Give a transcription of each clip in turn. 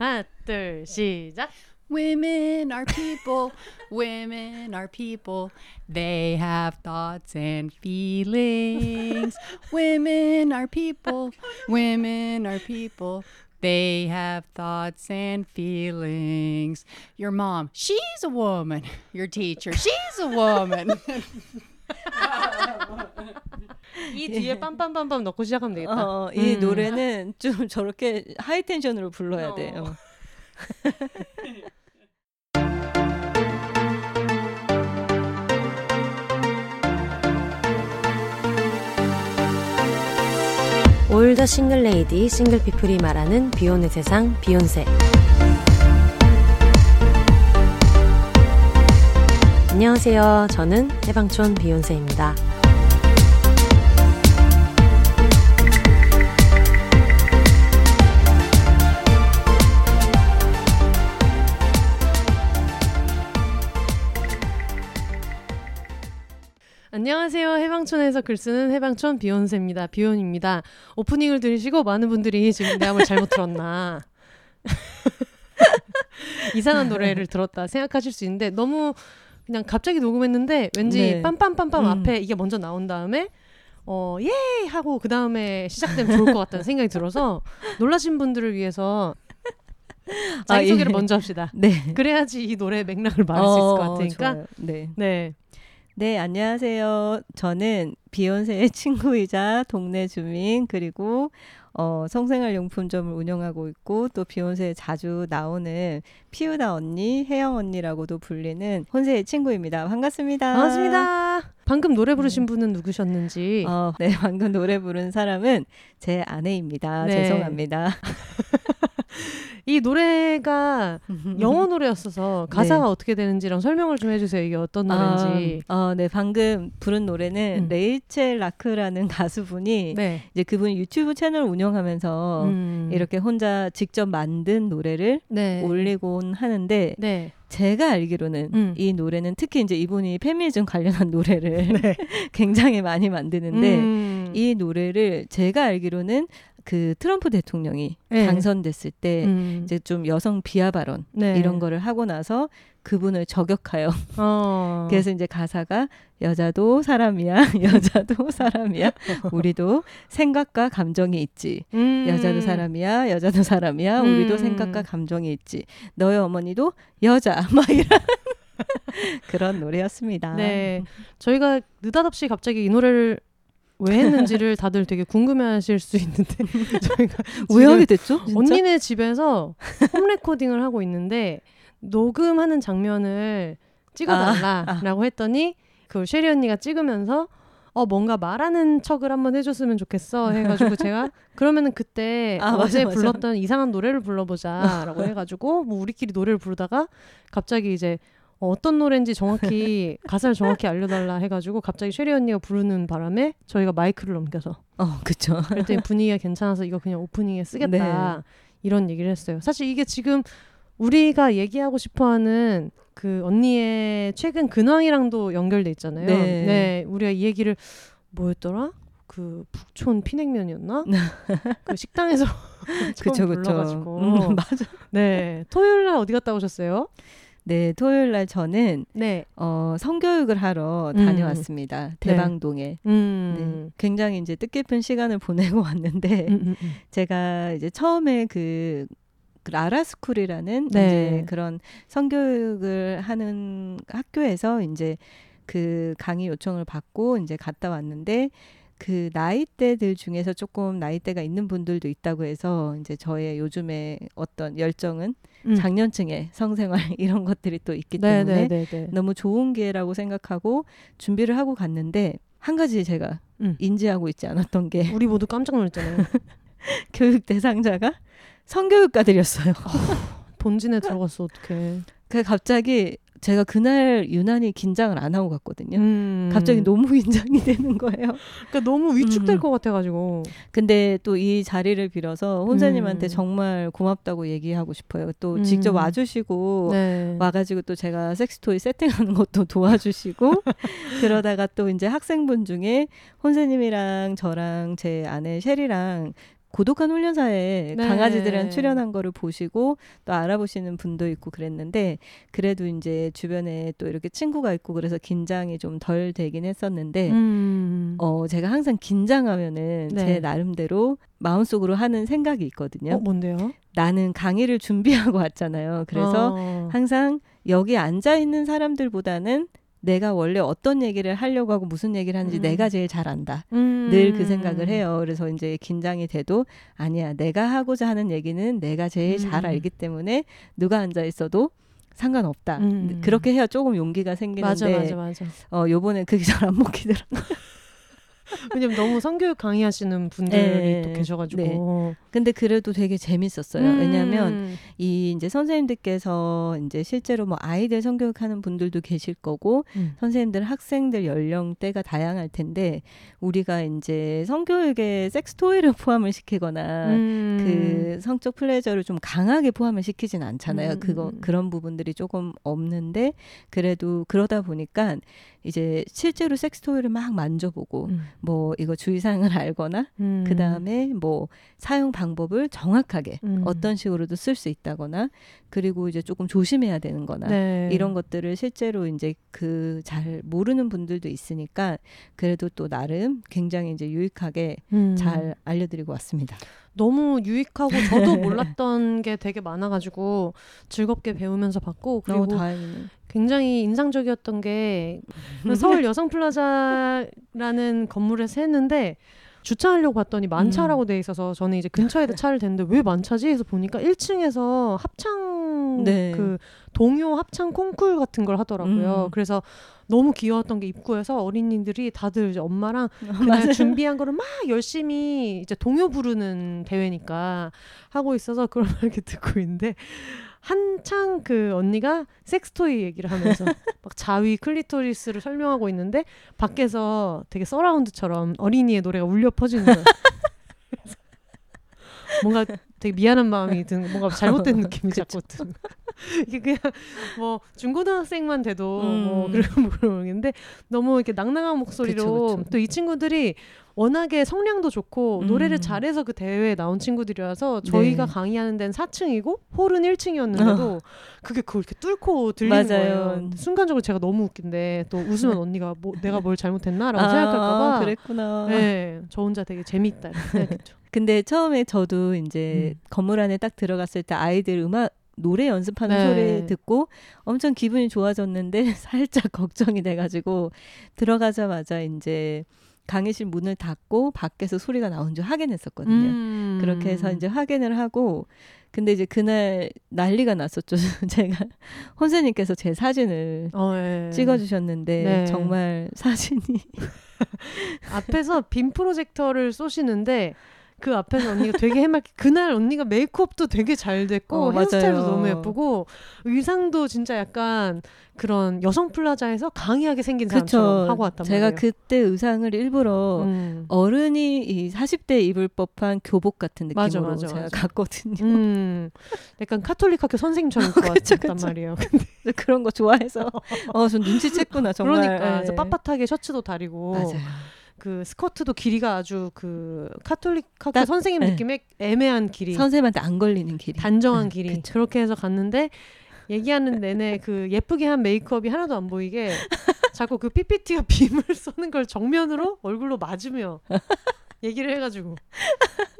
하나, 둘, 시작. Women are people. Women are people. They have thoughts and feelings. Women are people. Women are people. They have thoughts and feelings. Your mom, she's a woman. Your teacher, she's a woman. 이 뒤에 빰빰빰빰 넣고 시작하면 되겠다. 어, 이 음. 노래는 좀 저렇게 하이 텐션으로 불러야 어. 돼요. 올더 싱글 레이디 싱글 피플이 말하는 비혼의 세상 비욘세 안녕하세요. 저는 해방촌 비욘세입니다. 안녕하세요. 해방촌에서 글 쓰는 해방촌 비욘세입니다. 비욘입니다. 오프닝을 들으시고 많은 분들이 지금 내가 뭘 잘못 들었나 이상한 노래를 들었다 생각하실 수 있는데 너무 그냥 갑자기 녹음했는데 왠지 네. 빰빰빰빰 음. 앞에 이게 먼저 나온 다음에 어, 예! 하고 그 다음에 시작되면 좋을 것 같다는 생각이 들어서 놀라신 분들을 위해서 자기소개를 아, 예. 먼저 합시다. 네. 그래야지 이 노래의 맥락을 말할 수 있을 것 어, 같으니까. 좋아요. 네. 네. 네, 안녕하세요. 저는 비욘세의 친구이자 동네 주민 그리고 어, 성생활 용품점을 운영하고 있고 또 비욘세에 자주 나오는 피우다 언니, 혜영 언니라고도 불리는 혼세의 친구입니다. 반갑습니다. 반갑습니다. 방금 노래 부르신 분은 누구셨는지. 어, 네, 방금 노래 부른 사람은 제 아내입니다. 네. 죄송합니다. 이 노래가 영어 노래였어서 가사가 어떻게 되는지랑 설명을 좀 해주세요. 이게 어떤 노래인지. 아, 어, 네, 방금 부른 노래는 음. 레이첼 라크라는 가수분이 네. 이제 그분이 유튜브 채널 운영하면서 음. 이렇게 혼자 직접 만든 노래를 네. 올리곤 하는데 네. 제가 알기로는 음. 이 노래는 특히 이제 이분이 페미니즘 관련한 노래를 굉장히 많이 만드는데 음. 이 노래를 제가 알기로는 그 트럼프 대통령이 네. 당선됐을 때 음. 이제 좀 여성 비하 발언 네. 이런 거를 하고 나서 그분을 저격하여 어. 그래서 이제 가사가 여자도 사람이야 여자도 사람이야 우리도 생각과 감정이 있지 음. 여자도 사람이야 여자도 사람이야 우리도 음. 생각과 감정이 있지 너의 어머니도 여자 막 이런 그런 노래였습니다. 네. 저희가 느닷없이 갑자기 이 노래를 왜 했는지를 다들 되게 궁금해하실 수 있는데 저희가 왜 하게 됐죠? 진짜? 언니네 집에서 홈 레코딩을 하고 있는데 녹음하는 장면을 찍어달라라고 했더니 그 쉐리 언니가 찍으면서 어 뭔가 말하는 척을 한번 해줬으면 좋겠어 해가지고 제가 그러면은 그때 아, 어제 맞아. 불렀던 이상한 노래를 불러보자라고 해가지고 뭐 우리끼리 노래를 부르다가 갑자기 이제 어, 어떤 노래인지 정확히 가사를 정확히 알려달라 해가지고 갑자기 쉐리 언니가 부르는 바람에 저희가 마이크를 넘겨서 어 그쵸. 그랬더니 분위기가 괜찮아서 이거 그냥 오프닝에 쓰겠다 네. 이런 얘기를 했어요. 사실 이게 지금 우리가 얘기하고 싶어하는 그 언니의 최근 근황이랑도 연결돼 있잖아요. 네. 우리가 이 얘기를 뭐였더라? 그 북촌 피냉면이었나? 그 식당에서 처음 그쵸 그쵸. 불러가지고 음, 맞아. 네 토요일 날 어디 갔다 오셨어요? 네 토요일 날 저는 네, 어 성교육을 하러 음. 다녀왔습니다. 대방동에. 음, 네. 굉장히 이제 뜻깊은 시간을 보내고 왔는데 음, 음, 음. 제가 이제 처음에 그, 그 라라스쿨이라는 네. 이제 그런 성교육을 하는 학교에서 이제 그 강의 요청을 받고 이제 갔다 왔는데 그 나이대들 중에서 조금 나이대가 있는 분들도 있다고 해서 이제 저의 요즘에 어떤 열정은 음. 장년층의 성생활 이런 것들이 또 있기 네, 때문에 네, 네, 네. 너무 좋은 기회라고 생각하고 준비를 하고 갔는데 한 가지 제가 음. 인지하고 있지 않았던 게 우리 모두 깜짝 놀랐잖아요. 교육 대상자가 성교육가들이었어요. 본진에 들어갔어 어떡해. 그 갑자기 제가 그날 유난히 긴장을 안 하고 갔거든요. 음. 갑자기 너무 긴장이 되는 거예요. 그러니까 너무 위축될 음. 것 같아가지고. 근데 또 이 자리를 빌어서 혼사님한테 음. 정말 고맙다고 얘기하고 싶어요. 또 음. 직접 와주시고 네. 와가지고 또 제가 섹스토이 세팅하는 것도 도와주시고 그러다가 또 이제 학생분 중에 혼세님이랑 저랑 제 아내 셰리랑 고독한 훈련사에 네. 강아지들이랑 출연한 거를 보시고 또 알아보시는 분도 있고 그랬는데 그래도 이제 주변에 또 이렇게 친구가 있고 그래서 긴장이 좀 덜 되긴 했었는데 음. 어 제가 항상 긴장하면은 네. 제 나름대로 마음속으로 하는 생각이 있거든요. 어, 뭔데요? 나는 강의를 준비하고 왔잖아요. 그래서 어. 항상 여기 앉아 있는 사람들보다는 내가 원래 어떤 얘기를 하려고 하고 무슨 얘기를 하는지 음. 내가 제일 잘 안다. 음. 늘그 생각을 해요. 그래서 이제 긴장이 돼도 아니야. 내가 하고자 하는 얘기는 내가 제일 잘 음. 알기 때문에 누가 앉아 있어도 상관없다. 음. 그렇게 해야 조금 용기가 생기는데 맞아 맞아 맞아. 어 요번에 그게 잘 안 먹히더라고요. 왜냐면 너무 성교육 강의하시는 분들이 네. 또 계셔가지고. 근데 그래도 되게 재밌었어요. 음. 왜냐하면 이 이제 선생님들께서 이제 실제로 뭐 아이들 성교육하는 분들도 계실 거고 음. 선생님들 학생들 연령대가 다양할 텐데 우리가 이제 성교육에 섹스 토이를 포함을 시키거나 음. 그 성적 플레저를 좀 강하게 포함을 시키진 않잖아요. 음, 그거 음. 그런 부분들이 조금 없는데 그래도 그러다 보니까 이제 실제로 섹스 토이를 막 만져보고 음. 뭐 이거 주의사항을 알거나 음. 그 다음에 뭐 사용 방법을 정확하게 음. 어떤 식으로도 쓸 수 있다거나 그리고 이제 조금 조심해야 되는거나 네. 이런 것들을 실제로 이제 그 잘 모르는 분들도 있으니까 그래도 또 나름 굉장히 이제 유익하게 음. 잘 알려드리고 왔습니다. 너무 유익하고 저도 몰랐던 게 되게 많아가지고 즐겁게 배우면서 봤고 그리고 너무 다행이네. 굉장히 인상적이었던 게 서울 여성플라자라는 건물에서 했는데 주차하려고 봤더니 만차라고 돼 있어서 저는 이제 근처에다 차를 댔는데 왜 만차지 해서 보니까 1층에서 합창 네. 그 동요 합창 콩쿨 같은 걸 하더라고요. 음. 그래서 너무 귀여웠던 게 입구에서 어린이들이 다들 이제 엄마랑 그날 맞아요. 준비한 거를 막 열심히 이제 동요 부르는 대회니까 하고 있어서 막 이렇게 듣고 있는데 한창 그 언니가 섹스토이 얘기를 하면서 막 자위 클리토리스를 설명하고 있는데 밖에서 되게 서라운드처럼 어린이의 노래가 울려 퍼지는 거예요. 뭔가 되게 미안한 마음이 드는 뭔가 잘못된 느낌이 자꾸 드는 이게 그냥 뭐 중고등학생만 돼도 뭐 음. 그런 모르겠는데 너무 이렇게 낭낭한 목소리로. 또 이 친구들이 워낙에 성량도 좋고 음. 노래를 잘해서 그 대회에 나온 친구들이라서 저희가 네. 강의하는 데는 4층이고 홀은 1층이었는데도 그게 그걸 이렇게 뚫고 들리는 맞아요. 거예요. 순간적으로 제가 너무 웃긴데 또 웃으면 언니가 뭐 내가 뭘 잘못했나라고 아, 생각할까봐 그랬구나. 네, 저 혼자 되게 재밌다 이렇게 생각했죠. 근데 처음에 저도 이제 음. 건물 안에 딱 들어갔을 때 아이들 음악 노래 연습하는 네. 소리 듣고 엄청 기분이 좋아졌는데 살짝 걱정이 돼가지고 들어가자마자 이제 강의실 문을 닫고 밖에서 소리가 나온 줄 확인했었거든요. 음. 그렇게 해서 이제 확인을 하고 근데 이제 그날 난리가 났었죠. 제가 혼세님께서 제 사진을 어, 예. 찍어주셨는데 네. 정말 사진이 앞에서 빔 프로젝터를 쏘시는데 그 앞에서 언니가 되게 해맑게 그날 언니가 메이크업도 되게 잘 됐고 어, 헤어스타일도 맞아요. 너무 예쁘고 의상도 진짜 약간 그런 여성 플라자에서 강의하게 생긴 사람처럼 하고 왔단 제가 말이에요. 그때 의상을 일부러 음. 어른이 이 40대 입을 법한 교복 같은 느낌으로 맞아, 맞아, 제가 맞아. 갔거든요. 음, 약간 카톨릭 학교 선생님처럼 입고 그쵸, 왔단 그쵸. 말이에요. 그런 거 좋아해서 어, 전 눈치챘구나 정말. 그러니까 예. 빳빳하게 셔츠도 다리고 맞아요. 그 스커트도 길이가 아주 그 카톨릭 학교 딱, 선생님 네. 느낌의 애매한 길이 선생님한테 안 걸리는 길이. 단정한 네, 길이 그쵸. 그렇게 해서 갔는데 얘기하는 내내 그 예쁘게 한 메이크업이 하나도 안 보이게 자꾸 그 PPT가 빔을 쏘는 걸 정면으로 얼굴로 맞으며 얘기를 해가지고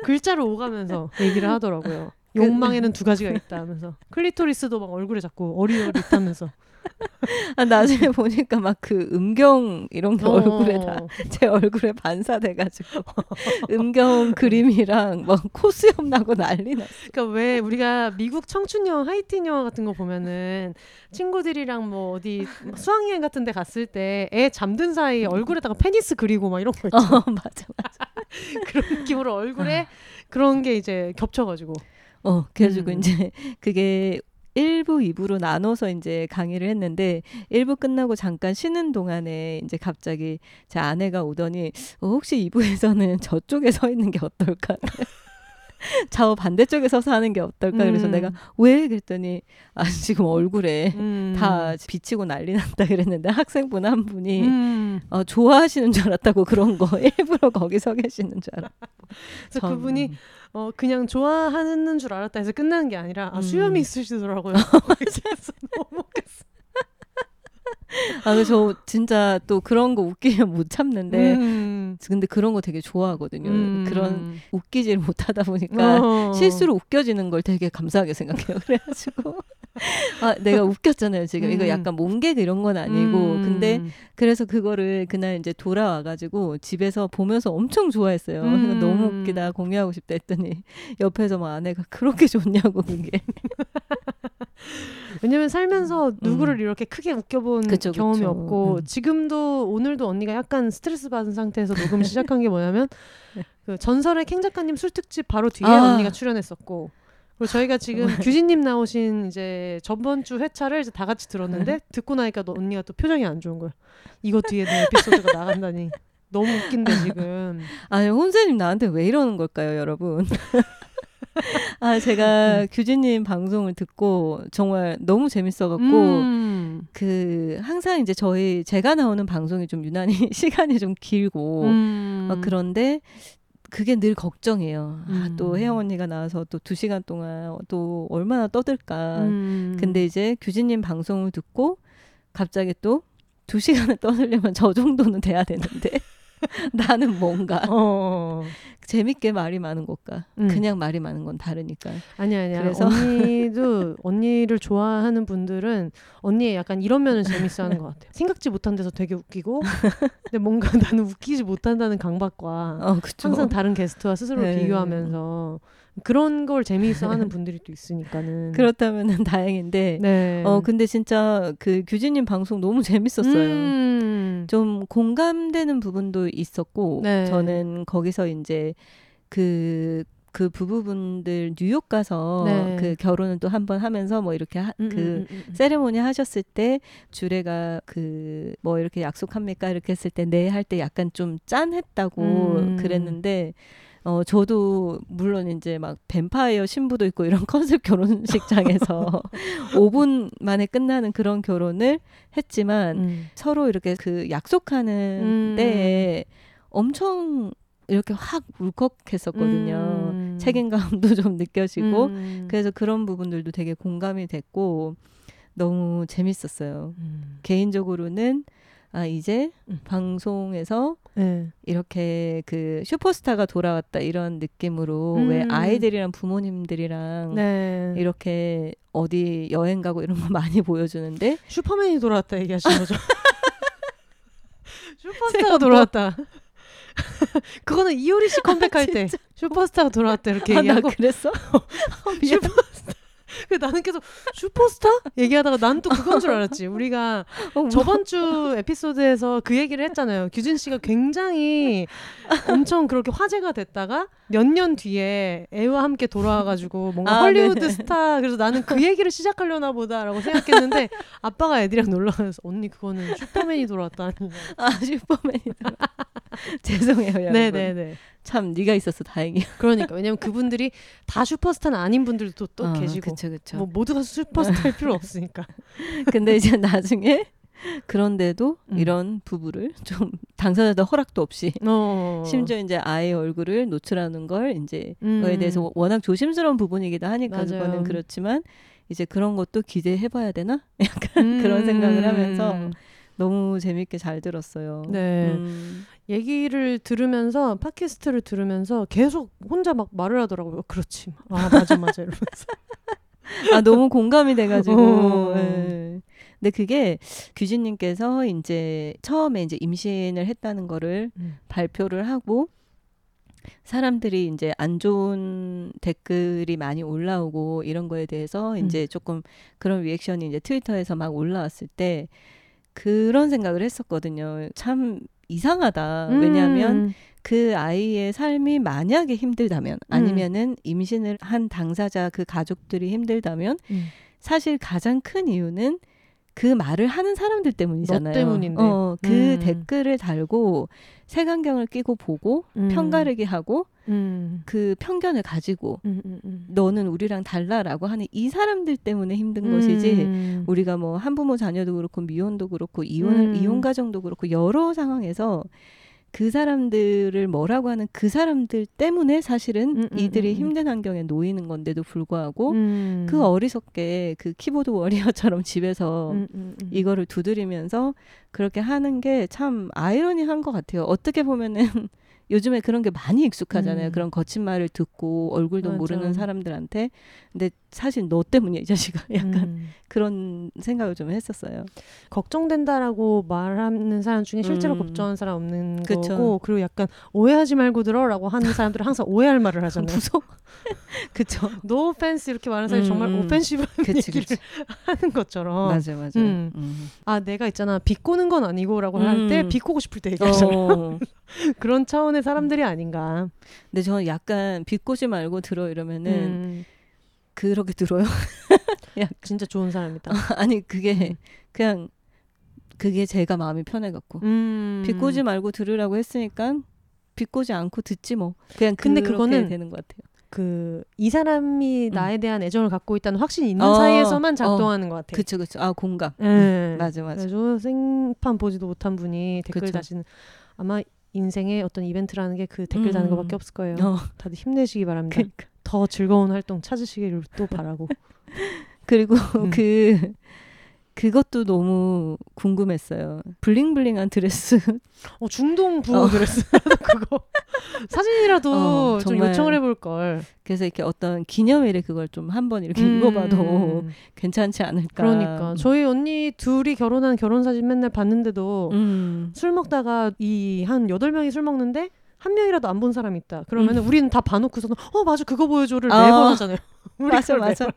글자로 오가면서 얘기를 하더라고요. 그 욕망에는 두 가지가 있다 하면서 클리토리스도 막 얼굴에 자꾸 어리어릿하면서 아, 나중에 보니까 막 그 음경 이런 게 얼굴에 다 어. 제 얼굴에 반사돼가지고 음경 그림이랑 막 코수염 나고 난리 났어. 그러니까 왜 우리가 미국 청춘 영화, 하이틴 영화 같은 거 보면은 친구들이랑 뭐 어디 수학여행 같은 데 갔을 때 애 잠든 사이 얼굴에다가 페니스 그리고 막 이런 거 있죠. 어 맞아 맞아. 그런 느낌으로 얼굴에 그런 게 이제 겹쳐가지고. 어 그래가지고 음. 이제 그게 1부, 2부로 나눠서 이제 강의를 했는데 1부 끝나고 잠깐 쉬는 동안에 이제 갑자기 제 아내가 오더니 어, 혹시 2부에서는 저쪽에 서 있는 게 어떨까? 좌우 반대쪽에 서서 하는 게 어떨까? 그래서 음. 내가 왜 그랬더니 아 지금 얼굴에 음. 다 비치고 난리 난다 그랬는데 학생분 한 분이 음. 어, 좋아하시는 줄 알았다고 그런 거 일부러 거기 서 계시는 줄 알았고 그래서 참, 그분이 어 그냥 좋아하는 줄 알았다 해서 끝나는 게 아니라 아, 음. 수염이 있으시더라고요. 그래서 너무 웃겼어. 아, 그래서 저 진짜 또 그런 거 웃기면 못 참는데 음. 근데 그런 거 되게 좋아하거든요. 음. 그런 웃기질 못하다 보니까 어. 실수로 웃겨지는 걸 되게 감사하게 생각해요. 그래가지고 아 내가 웃겼잖아요 지금 이거 음. 약간 몸개그 이런 건 아니고 음. 근데 그래서 그거를 그날 이제 돌아와가지고 집에서 보면서 엄청 좋아했어요. 음. 그래서 너무 웃기다 공유하고 싶다 했더니 옆에서 막 아내가 그렇게 좋냐고 그게 왜냐면 살면서 누구를 이렇게 크게 웃겨본 음. 그쵸, 경험이 그쵸. 없고 음. 지금도 오늘도 언니가 약간 스트레스 받은 상태에서 녹음 시작한 게 뭐냐면 그 전설의 캥 작가님 술 특집 바로 뒤에 아. 언니가 출연했었고 그리고 저희가 지금 규진님 나오신 이제 전번 주 회차를 이제 다 같이 들었는데 듣고 나니까 너 언니가 또 표정이 안 좋은 거야. 이거 뒤에 내 에피소드가 나간다니 너무 웃긴데 지금. 아니 혼세님 나한테 왜 이러는 걸까요, 여러분? 아 제가 규진님 방송을 듣고 정말 너무 재밌어갖고 음. 그 항상 이제 저희 제가 나오는 방송이 좀 유난히 시간이 좀 길고 음. 막 그런데 그게 늘 걱정이에요. 아, 음. 또 혜영 언니가 나와서 또 두 시간 동안 또 얼마나 떠들까. 음. 근데 이제 규진님 방송을 듣고 갑자기 또 두 시간을 떠들려면 저 정도는 돼야 되는데 나는 뭔가 어. 재밌게 말이 많은 것과 음. 그냥 말이 많은 건 다르니까. 아니야 아니야. 그래서- 언니도 언니를 좋아하는 분들은 언니의 약간 이런 면을 재밌어하는 것 같아요. 생각지 못한 데서 되게 웃기고, 근데 뭔가 나는 웃기지 못한다는 강박과 어. 항상 다른 게스트와 스스로 네. 비교하면서 그런 걸 재미있어 하는 분들이 또 있으니까는. 그렇다면은 다행인데. 네. 어 근데 진짜 그 규진님 방송 너무 재밌었어요. 음. 좀 공감되는 부분도 있었고 네. 저는 거기서 이제 그그 부부분들 뉴욕 가서 네. 그 결혼을 또 한 번 하면서 뭐 이렇게 하, 음, 그 음, 음, 음. 세레모니 하셨을 때 주례가 그 뭐 이렇게 약속합니까 이렇게 했을 때 네 할 때 약간 좀 짠했다고 음. 그랬는데 어 저도 물론 이제 막 뱀파이어 신부도 있고 이런 컨셉 결혼식장에서 5분 만에 끝나는 그런 결혼을 했지만 음. 서로 이렇게 그 약속하는 음. 때에 엄청 이렇게 확 울컥했었거든요. 음. 책임감도 좀 느껴지고 음. 그래서 그런 부분들도 되게 공감이 됐고 너무 재밌었어요. 음. 개인적으로는 아 이제 음. 방송에서 네. 이렇게 그 슈퍼스타가 돌아왔다 이런 느낌으로 음. 왜 아이들이랑 부모님들이랑 네. 이렇게 어디 여행 가고 이런 거 많이 보여주는데 슈퍼맨이 돌아왔다 얘기하시는 거죠? 슈퍼스타가 돌아왔다. 그거는 이효리 씨 컴백할 때 슈퍼스타가 돌아왔다 이렇게 아, 나 얘기하고 그랬어? 어. 슈퍼스타. 그 나는 계속 슈퍼스타 얘기하다가 난 또 그건 줄 알았지. 우리가 어, 뭐. 저번 주 에피소드에서 그 얘기를 했잖아요. 규진 씨가 굉장히 엄청 그렇게 화제가 됐다가 몇 년 뒤에 애와 함께 돌아와가지고 뭔가 아, 헐리우드 네네. 스타 그래서 나는 그 얘기를 시작하려나 보다라고 생각했는데 아빠가 애들이랑 놀러 가면서 언니 그거는 슈퍼맨이 돌아왔다니. 아 슈퍼맨이다. 죄송해요, 여러분. 네네네. 참 네가 있어서 다행이야. 그러니까 왜냐면 그분들이 다 슈퍼스타는 아닌 분들도 또 어, 계시고 그쵸 그쵸. 뭐 모두가 슈퍼스타일 필요 없으니까. 근데 이제 나중에 그런데도 음. 이런 부부를 좀 당사자들 허락도 없이 어. 심지어 이제 아이의 얼굴을 노출하는 걸 이제 음. 그거에 대해서 워낙 조심스러운 부분이기도 하니까 맞아요. 그거는 그렇지만 이제 그런 것도 기대해봐야 되나? 약간 그런 생각을 하면서 음. 너무 재밌게 잘 들었어요. 네. 음. 얘기를 들으면서 팟캐스트를 들으면서 계속 혼자 막 말을 하더라고요. 그렇지. 아 맞아 맞아 이러면서. 아 너무 공감이 돼가지고. 어. 예. 근데 그게 규진님께서 이제 처음에 이제 임신을 했다는 거를 음. 발표를 하고 사람들이 이제 안 좋은 댓글이 많이 올라오고 이런 거에 대해서 음. 이제 조금 그런 리액션이 이제 트위터에서 막 올라왔을 때 그런 생각을 했었거든요. 참 이상하다. 왜냐하면 음. 그 아이의 삶이 만약에 힘들다면 아니면은 임신을 한 당사자 그 가족들이 힘들다면 음. 사실 가장 큰 이유는 그 말을 하는 사람들 때문이잖아요. 너 때문인데. 어, 그 음. 댓글을 달고 색안경을 끼고 보고 음. 편가르기 하고 음. 그 편견을 가지고 음, 음, 음. 너는 우리랑 달라라고 하는 이 사람들 때문에 힘든 것이지 음. 우리가 뭐 한부모 자녀도 그렇고 미혼도 그렇고 이혼 음. 이혼 가정도 그렇고 여러 상황에서 그 사람들을 뭐라고 하는 그 사람들 때문에 사실은 음, 음, 이들이 음, 음. 힘든 환경에 놓이는 건데도 불구하고 음. 그 어리석게 그 키보드 워리어처럼 집에서. 이거를 두드리면서 그렇게 하는 게 참 아이러니한 것 같아요. 어떻게 보면은 요즘에 그런 게 많이 익숙하잖아요. 음. 그런 거친 말을 듣고 얼굴도 맞아. 모르는 사람들한테. 근데 사실 너 때문이야 이 자식아. 약간 음. 그런 생각을 좀 했었어요. 걱정된다라고 말하는 사람 중에 실제로 음. 걱정하는 사람 없는 그쵸. 거고 그리고 약간 오해하지 말고 들어라고 하는 사람들은 항상 오해할 말을 하잖아요. 무서워. 그쵸. no offense 이렇게 말하는 사람이 음, 정말 음. 오펜시브한 그치, 얘기를 그치. 하는 것처럼 맞아, 맞아. 음. 음. 아 내가 있잖아 비꼬는 건 아니고라고 할때 음. 비꼬고 싶을 때 얘기하잖아요. 어. 그런 차원의 사람들이 아닌가. 근데 저는 약간 비꼬지 말고 들어 이러면은 음, 그렇게 들어요. 진짜 좋은 사람이다. 아니 그게 그냥 그게 제가 마음이 편해갖고 음. 비꼬지 말고 들으라고 했으니까 비꼬지 않고 듣지 뭐. 그냥 근데 그거는 되는 것 같아요. 그 이 사람이 음. 나에 대한 애정을 갖고 있다는 확신이 있는 어, 사이에서만 작동하는 것 같아요. 그쵸 그쵸. 아 공감. 예. 맞아 맞아. 그래서 생판 보지도 못한 분이 댓글 그쵸. 다시는 아마 인생의 어떤 이벤트라는 게 그 댓글 다는 음. 것밖에 없을 거예요. 어. 다들 힘내시기 바랍니다. 그러니까. 더 즐거운 활동 찾으시기를 또 바라고. 그리고 음. 그 그것도 너무 궁금했어요. 블링블링한 드레스. 어, 중동 부호 어. 드레스 그거 사진이라도 어, 좀. 요청을 해볼 걸. 그래서 이렇게 어떤 기념일에 그걸 좀 한번 이렇게 음. 입어봐도 괜찮지 않을까. 그러니까 저희 언니 둘이 결혼한 결혼 사진 맨날 봤는데도 음. 술 먹다가 이 한 여덟 명이 술 먹는데 한 명이라도 안 본 사람이 있다. 그러면은 우리는 다 봐놓고서는 어 맞아 그거 보여줘를 아. 매번 하잖아요. 우리 맞아 맞아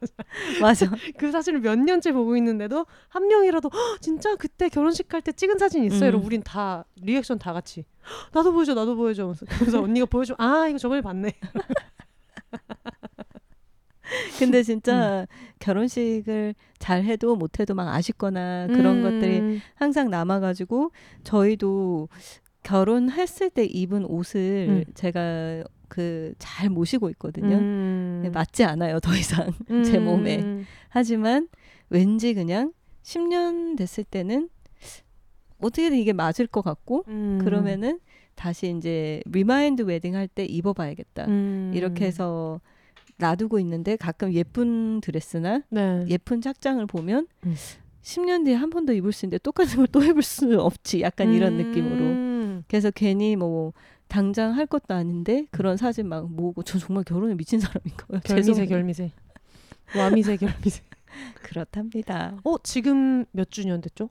맞아. 그 사진을 몇 년째 보고 있는데도 한 명이라도 "헉, 진짜 그때 결혼식 갈 때 찍은 사진 있어요. 음. 이러고 우린 다 리액션 다 같이 "헉, 나도 보여줘 나도 보여줘 그래서 언니가 보여줘 아 이거 저번에 봤네. 근데 음. 진짜 결혼식을 잘 해도 못 해도 막 아쉽거나 그런 음. 것들이 항상 남아가지고 저희도 결혼했을 때 입은 옷을 음. 제가 그 잘 모시고 있거든요. 음. 맞지 않아요 더 이상. 제 몸에. 음. 하지만 왠지 그냥 10년 됐을 때는 어떻게든 이게 맞을 것 같고 음. 그러면은 다시 이제 리마인드 웨딩 할 때 입어봐야겠다. 음. 이렇게 해서 놔두고 있는데 가끔 예쁜 드레스나 네. 예쁜 착장을 보면 음. 10년 뒤에 한 번 더 입을 수 있는데 똑같은 걸 또 입을 수는 없지. 약간 이런 음. 느낌으로. 그래서 괜히 뭐 당장 할 것도 아닌데 그런 사진 막 모으고 저 정말 결혼에 미친 사람인가요? 결미세. 결미세. 와미세 결미세. 그렇답니다. 어 지금 몇 주년 됐죠?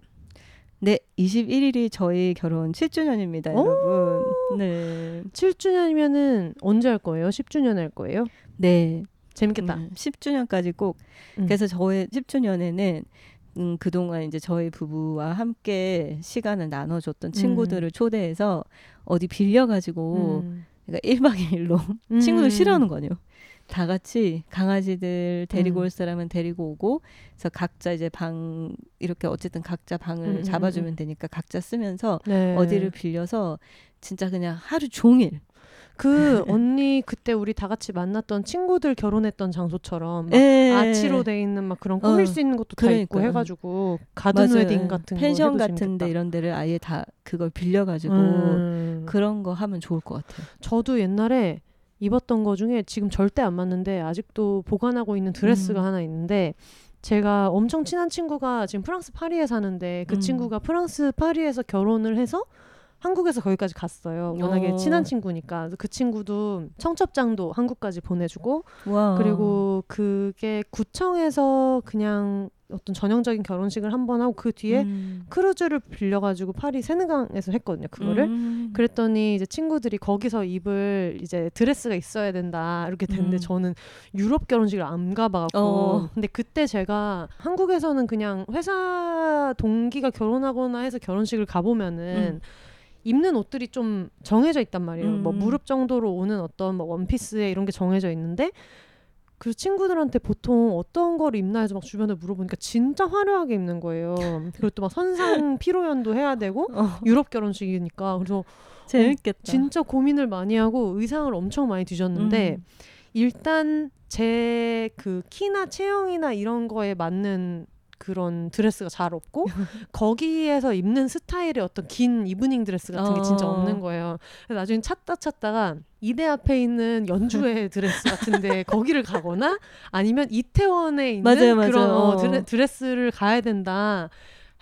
네, 21일이 저희 결혼 7주년입니다, 오! 여러분. 네. 7주년이면은 언제 할 거예요? 10주년 할 거예요? 네. 재밌겠다. 음, 10주년까지 꼭. 음. 그래서 저의 10주년에는 음, 그동안 이제 저희 부부와 함께 시간을 나눠줬던 친구들을 초대해서 어디 빌려가지고 음. 그러니까 1박 2일로 음. 친구들 싫어하는 거 아니에요. 다 같이 강아지들 데리고 음. 올 사람은 데리고 오고 그래서 각자 이제 방 이렇게 어쨌든 각자 방을 음, 음, 잡아주면 음. 되니까 각자 쓰면서 네. 어디를 빌려서 진짜 그냥 하루 종일 그 언니 그때 우리 다 같이 만났던 친구들 결혼했던 장소처럼 막 예. 아치로 돼 있는 막 그런 꾸밀 어, 수 있는 것도 다 있고 그러니까요. 해가지고 가든 맞아요. 웨딩 같은 펜션 해도 같은데 재밌겠다. 이런 데를 아예 다 그걸 빌려가지고 음. 그런 거 하면 좋을 것 같아요. 저도 옛날에 입었던 거 중에 지금 절대 안 맞는데 아직도 보관하고 있는 드레스가 음. 하나 있는데 제가 엄청 친한 친구가 지금 프랑스 파리에 사는데 그 음. 친구가 프랑스 파리에서 결혼을 해서 한국에서 거기까지 갔어요. 워낙에 어. 친한 친구니까 그 친구도 청첩장도 한국까지 보내주고 와. 그리고 그게 구청에서 그냥 어떤 전형적인 결혼식을 한 번 하고 그 뒤에 음. 크루즈를 빌려가지고 파리 세느강에서 했거든요. 그거를. 음. 그랬더니 이제 친구들이 거기서 입을 이제 드레스가 있어야 된다 이렇게 됐는데 음. 저는 유럽 결혼식을 안 가봐갖고 어. 근데 그때 제가 한국에서는 그냥 회사 동기가 결혼하거나 해서 결혼식을 가보면은 음. 입는 옷들이 좀 정해져 있단 말이에요. 뭐 음. 무릎 정도로 오는 어떤 뭐 원피스에 이런 게 정해져 있는데 그래서 친구들한테 보통 어떤 걸 입나 해서 막 주변에 물어보니까 진짜 화려하게 입는 거예요. 그리고 또 막 선상 피로연도 해야 되고 어, 유럽 결혼식이니까 그래서 재밌겠다. 진짜 고민을 많이 하고 의상을 엄청 많이 뒤졌는데 음. 일단 제 그 키나 체형이나 이런 거에 맞는 그런 드레스가 잘 없고 거기에서 입는 스타일의 어떤 긴 이브닝 드레스 같은 게 진짜 어. 없는 거예요. 나중에 찾다 찾다가 이대 앞에 있는 연주회 드레스 같은데 거기를 가거나 아니면 이태원에 있는 맞아요, 맞아요. 그런 어, 어. 드레, 드레스를 가야 된다.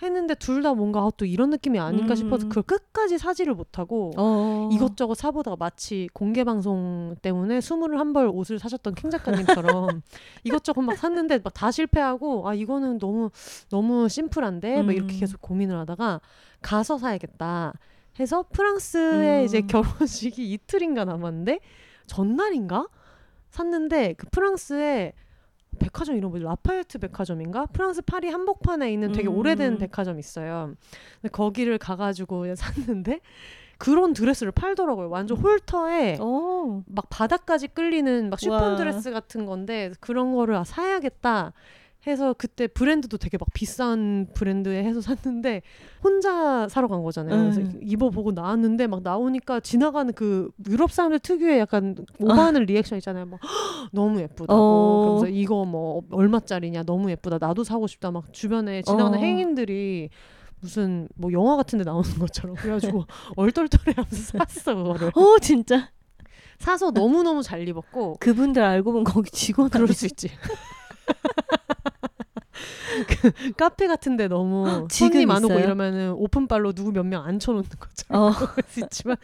했는데 둘 다 뭔가 아, 또 이런 느낌이 아닐까 음. 싶어서 그걸 끝까지 사지를 못하고 어. 이것저것 사보다가 마치 공개 방송 때문에 스물을 한 벌 옷을 사셨던 킹 작가님처럼 이것저것 막 샀는데 막 다 실패하고 아 이거는 너무 너무 심플한데 막 이렇게 음. 계속 고민을 하다가 가서 사야겠다 해서 프랑스에 음. 이제 결혼식이 이틀인가 남았는데 전날인가 샀는데 그 프랑스에 백화점 이런 뭐지 라파에트 백화점인가 프랑스 파리 한복판에 있는 되게 음. 오래된 백화점 있어요. 근데 거기를 가가지고 샀는데 그런 드레스를 팔더라고요. 완전 halter에 어. 막 바닥까지 끌리는 막 쉬폰 와. 드레스 같은 건데 그런 거를 아, 사야겠다 해서 그때 브랜드도 되게 막 비싼 브랜드에 해서 샀는데 혼자 사러 간 거잖아요. 그래서 음. 입어보고 나왔는데 막 나오니까 지나가는 그 유럽 사람들 특유의 약간 오버하는 리액션 있잖아요. 막 "헉, 너무 예쁘다고. 어. 그러면서 이거 뭐 얼마짜리냐 너무 예쁘다. 나도 사고 싶다. 막 주변에 지나가는 어. 행인들이 무슨 뭐 영화 같은데 나오는 것처럼 그래가지고 얼떨떨해하면서 샀어 그거를 어 진짜 사서 너무 너무 잘 입었고 그분들 알고 보면 거기 직원 그럴 수 있지. 그 카페 같은데 너무 지금 손님 안 오고 있어요? 이러면은 오픈발로 누구 몇 명 앉혀놓는 것처럼 어. 있지만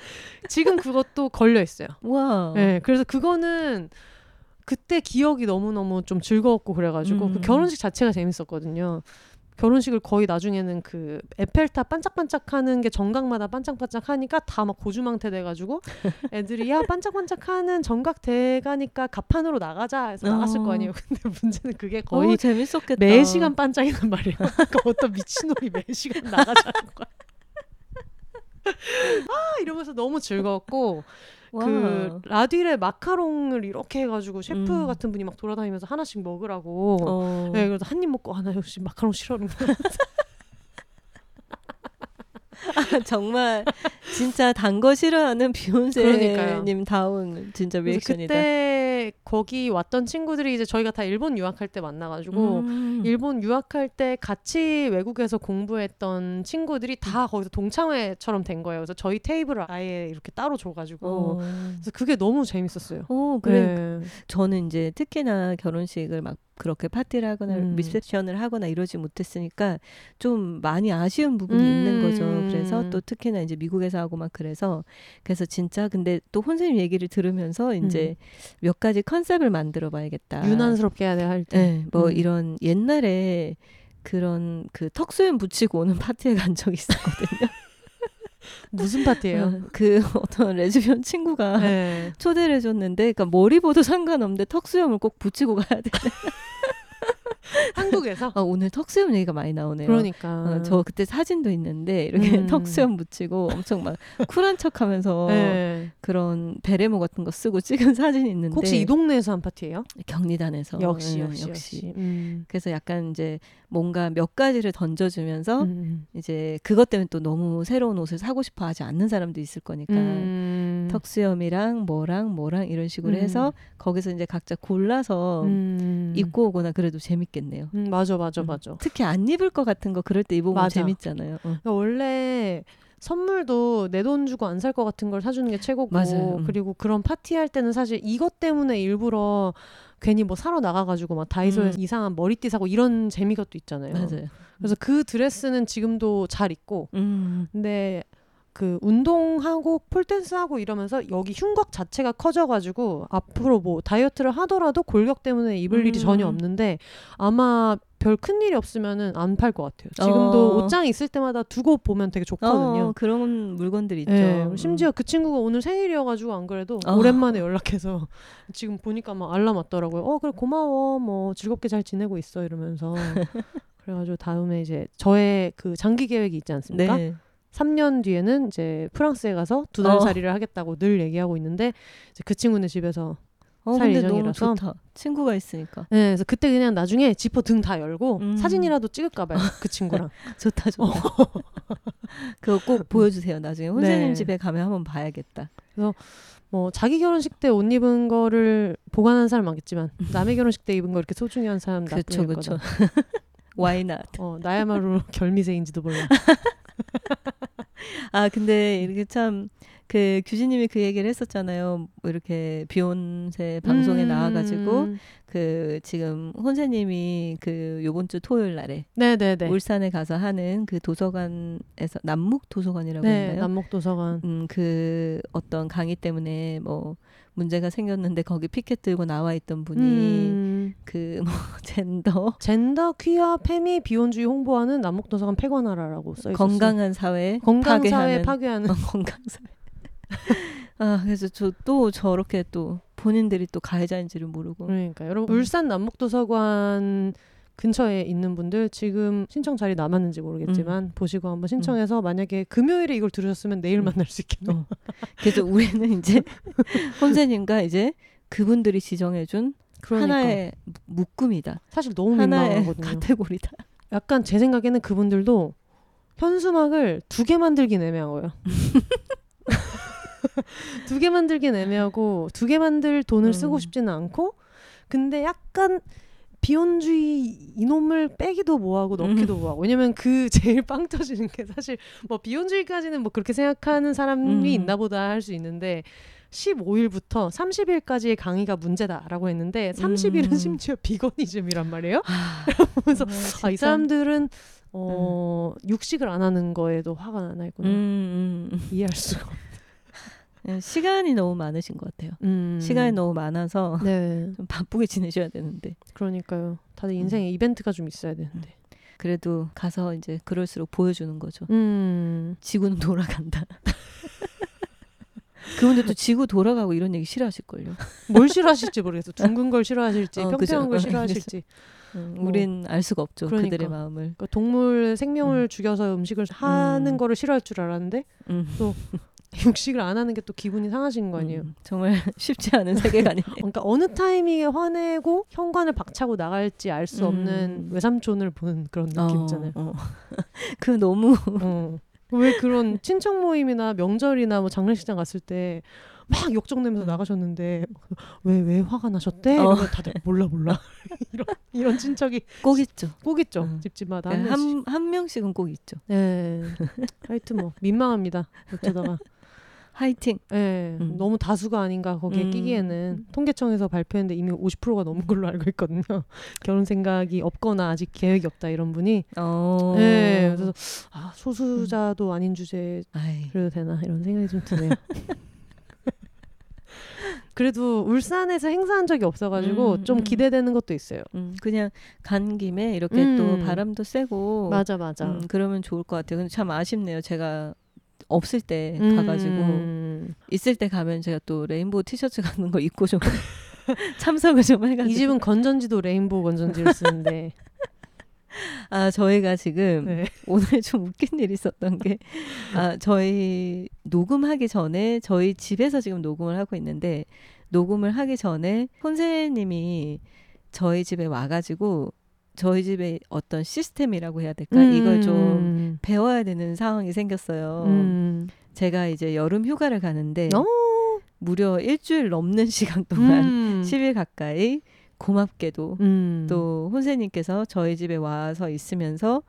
지금 그것도 걸려 있어요. 와. 네, 그래서 그거는 그때 기억이 너무 너무 좀 즐거웠고 그래가지고 음. 그 결혼식 자체가 재밌었거든요. 결혼식을 거의 나중에는 그 에펠탑 반짝반짝하는 게 정각마다 반짝반짝하니까 다 막 고주망태 돼가지고 애들이 야 반짝반짝하는 정각 대가니까 가판으로 나가자 해서 나갔을 어. 거 아니에요. 근데 문제는 그게 거의 거의 재밌었겠다. 매 시간 반짝이란 말이에요. 그러니까 어떤 미친놈이 매 시간 나가자는 거야. 아 이러면서 너무 즐거웠고 와. 그 라디레 마카롱을 이렇게 해가지고 셰프 음. 같은 분이 막 돌아다니면서 하나씩 먹으라고. 어. 네, 그래서 한 입 먹고 아나 역시 마카롱 싫어하는구나. 정말 진짜 단 거 싫어하는. 비욘세님 다운 진짜 리액션이다. 그때 거기 왔던 친구들이 이제 저희가 다 일본 유학할 때 만나가지고 음. 일본 유학할 때 같이 외국에서 공부했던 친구들이 다 거기서 동창회처럼 된 거예요. 그래서 저희 테이블을 아예 이렇게 따로 줘가지고 어. 그래서 그게 너무 재밌었어요. 어, 그래. 네. 저는 이제 특히나 결혼식을 막 그렇게 파티를 하거나 음. 리셉션을 하거나 이러지 못했으니까 좀 많이 아쉬운 부분이 음. 있는 거죠. 그래서 또 특히나 이제 미국에서 하고 막 그래서 그래서 진짜 근데 또 혼선님 얘기를 들으면서 이제 몇 가지 컨셉을 만들어 봐야겠다. 음. 유난스럽게 해야 돼할 때. 네, 뭐 음. 이런 옛날에 그런 그 턱수염 붙이고 오는 파티에 간 적이 있었거든요. 무슨 파티예요? 어, 그 어떤 레즈비언 친구가 네. 초대를 해줬는데, 그러니까 머리 보도 상관없는데 턱수염을 꼭 붙이고 가야 돼. 한국에서. 아, 오늘 턱수염 얘기가 많이 나오네요. 그러니까. 어, 저 그때 사진도 있는데 이렇게 음. 턱수염 붙이고 엄청 막 쿨한 척하면서 네. 그런 베레모 같은 거 쓰고 찍은 사진이 있는데 혹시 이 동네에서 한 파티예요? 경리단에서 역시 예, 역시 역시. 음. 그래서 약간 이제 뭔가 몇 가지를 던져주면서 음. 이제 그것 때문에 또 너무 새로운 옷을 사고 싶어 하지 않는 사람도 있을 거니까 음. 턱수염이랑 뭐랑 뭐랑 이런 식으로 음. 해서 거기서 이제 각자 골라서 음. 입고 오거나 그래도 재밌겠네요. 음, 맞아 맞아 음. 맞아. 특히 안 입을 것 같은 거 그럴 때 입으면 맞아. 재밌잖아요. 어. 그러니까 원래 선물도 내 돈 주고 안 살 것 같은 걸 사주는 게 최고고 맞아요. 음. 그리고 그런 파티 할 때는 사실 이것 때문에 일부러 괜히 뭐 사러 나가가지고 막 다이소에서 음. 이상한 머리띠 사고 이런 재미가 또 있잖아요. 맞아요. 그래서 그 드레스는 지금도 잘 입고 음. 근데 그 운동하고 폴댄스하고 이러면서 여기 흉곽 자체가 커져가지고 앞으로 뭐 다이어트를 하더라도 골격 때문에 입을 일이 음. 전혀 없는데 아마 별 큰 일이 없으면은 안 팔 것 같아요. 지금도 어. 옷장 있을 때마다 두고 보면 되게 좋거든요. 어, 그런 물건들 있죠. 예, 음. 심지어 그 친구가 오늘 생일이어가지고 안 그래도 어. 오랜만에 연락해서 지금 보니까 막 알람 왔더라고요. 어 그래 고마워 뭐 즐겁게 잘 지내고 있어 이러면서 그래가지고 다음에 이제 저의 그 장기 계획이 있지 않습니까? 네. 3년 뒤에는 이제 프랑스에 가서 두 어. 달살이를 하겠다고 늘 얘기하고 있는데 이제 그 친구네 집에서 어, 살 예정이라서. 친구가 있으니까. 네, 그래서 그때 그냥 나중에 지퍼 등 다 열고 음. 사진이라도 찍을까 봐요. 그 친구랑. 좋다 좋다. 그거 꼭 보여주세요. 나중에 혼세님 네. 집에 가면 한번 봐야겠다. 뭐 자기 결혼식 때 옷 입은 거를 보관하는 사람 많겠지만 남의 결혼식 때 입은 거 이렇게 소중히 한 사람 나쁜 그렇죠 일 그렇죠. 거다. Why not? 어, 나야말로 결미새인지도 몰라. 아 근데 이렇게 참 그 규진님이 그 얘기를 했었잖아요. 뭐 이렇게 비욘세 방송에 음. 나와가지고 그 지금 혼세님이 그 요번 주 토요일 날에 네네네. 울산에 가서 하는 그 도서관에서 남묵 도서관이라고 네, 했나요? 남목 도서관. 음, 그 어떤 강의 때문에 뭐 문제가 생겼는데 거기 피켓 들고 나와 있던 분이 음, 그뭐 젠더 젠더, 퀴어, 페미, 비혼주의 홍보하는 남목도서관 폐관하라라고 써 있었어요. 건강한 사회 건강 사회 파괴하는. 어, 건강 사회. 아 그래서 저 또 저렇게 또 본인들이 또 가해자인지를 모르고 그러니까 여러분 음. 울산 남목도서관 근처에 있는 분들 지금 신청 자리 남았는지 모르겠지만 보시고 한번 신청해서 만약에 금요일에 이걸 들으셨으면 내일 음. 만날 수 있겠네요. 어. 그래서 우리는 이제 혼세님과 이제 그분들이 지정해준 그러니까 하나의 묶음이다. 사실 너무 하나의 민망하거든요. 카테고리다. 약간 제 생각에는 그분들도 현수막을 두 개 만들긴 애매한 거예요. 두 개 만들긴 애매하고 두 개 만들 돈을 쓰고 음. 싶지는 않고 근데 약간 비혼주의 이놈을 빼기도 뭐하고 넣기도 음. 뭐하고 왜냐면 그 제일 빵 터지는 게 사실 뭐 비혼주의까지는 뭐 그렇게 생각하는 사람이 음. 있나 보다 할 수 있는데 15일부터 30일까지의 강의가 문제다라고 했는데 30일은 음. 심지어 비거니즘이란 말이에요. 아, 그래서 정말 아, 이. 사람들은 어, 육식을 안 하는 거에도 화가 나 있구나. 음, 음, 음. 이해할 수가. 없- 음. 시간이 너무 많으신 것 같아요. 음. 시간이 너무 많아서 네, 좀 바쁘게 지내셔야 되는데 그러니까요. 다들 인생에 이벤트가 좀 있어야 되는데. 그래도 가서 이제 그럴수록 보여주는 거죠. 음. 지구는 돌아간다. 그분들도 지구 돌아가고 이런 얘기 싫어하실걸요. 뭘 싫어하실지 모르겠어. 둥근 걸 싫어하실지, 어, 평평한 그죠. 걸 어, 싫어하실지. 음, 뭐. 우린 알 수가 없죠. 그러니까. 그들의 마음을. 그러니까 동물 생명을 죽여서 음식을 하는 음. 거를 싫어할 줄 알았는데 음. 육식을 안 하는 게 또 기분이 상하신 거 아니에요. 음, 정말 쉽지 않은 세계관이네요. 그러니까 어느 타이밍에 화내고 현관을 박차고 나갈지 알 수 없는 음. 외삼촌을 보는 그런 느낌이잖아요. 어, 어. 그 너무 어. 왜 그런 친척 모임이나 명절이나 뭐 장례식장 갔을 때 막 역정내면서 음. 나가셨는데 왜왜 화가 나셨대? 어. 이러면 다들 몰라 몰라 이런 이런 친척이 꼭 있죠. 꼭 있죠 음. 집집마다 한 한, 명씩. 한 명씩은 꼭 있죠. 네. 하여튼 뭐 민망합니다. 어쩌다가 화이팅. 예, 음. 너무 다수가 아닌가 거기에 음. 끼기에는 통계청에서 발표했는데 이미 50%가 넘은 걸로 알고 있거든요. 결혼 생각이 없거나 아직 계획이 없다 이런 분이. 어. 예, 그래서 아 소수자도 아닌 주제에 아이. 그래도 되나 이런 생각이 좀 드네요. 그래도 울산에서 행사한 적이 없어가지고 음, 좀 음. 기대되는 것도 있어요. 음, 그냥 간 김에 이렇게 음. 또 바람도 쐬고 맞아 맞아. 음, 그러면 좋을 것 같아요. 근데 참 아쉽네요. 제가 없을 때 음. 가가지고 있을 때 가면 제가 또 레인보우 티셔츠 같은 거 입고 좀 참석을 좀 해가지고 이 집은 건전지도 레인보우 건전지를 쓰는데 아 저희가 지금 네. 오늘 좀 웃긴 일이 있었던 게 아, 저희 녹음하기 전에 저희 집에서 지금 녹음을 하고 있는데 녹음을 하기 전에 혼세님이 저희 집에 와가지고 저희 집에 어떤 시스템이라고 해야 될까 이걸 좀 음. 배워야 되는 상황이 생겼어요. 음. 제가 이제 여름 휴가를 가는데 어? 무려 일주일 넘는 시간 동안 음. 10일 가까이 고맙게도 음. 또 혼세님께서 저희 집에 와서 있으면서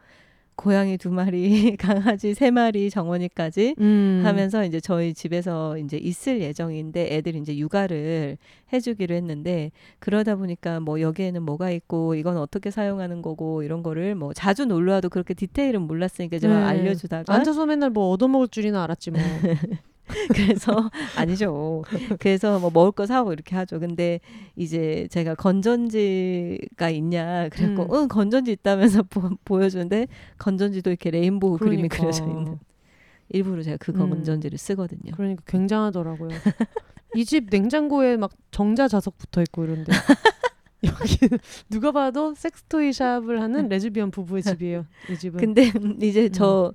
고양이 두 마리, 강아지 세 마리, 정원이까지 음. 하면서 이제 저희 집에서 이제 있을 예정인데 애들이 이제 육아를 해주기로 했는데 그러다 보니까 뭐 여기에는 뭐가 있고 이건 어떻게 사용하는 거고 이런 거를 뭐 자주 놀러 와도 그렇게 디테일은 몰랐으니까 제가 네. 알려주다가 앉아서 맨날 뭐 얻어먹을 줄이나 알았지 뭐. 그래서 아니죠. 그래서 뭐 먹을 거 사고 이렇게 하죠. 근데 이제 제가 건전지가 있냐 그래갖고 음. 응 건전지 있다면서 보, 여주는데 건전지도 이렇게 레인보우 그림이 그러니까. 그려져 있는. 일부러 제가 그 음. 건전지를 쓰거든요. 그러니까 굉장하더라고요. 이 집 냉장고에 막 정자 자석 붙어 있고 이런데 여기 누가 봐도 섹스토이 샵을 하는 레즈비언 부부의 집이에요. 이 집은. 근데 이제 저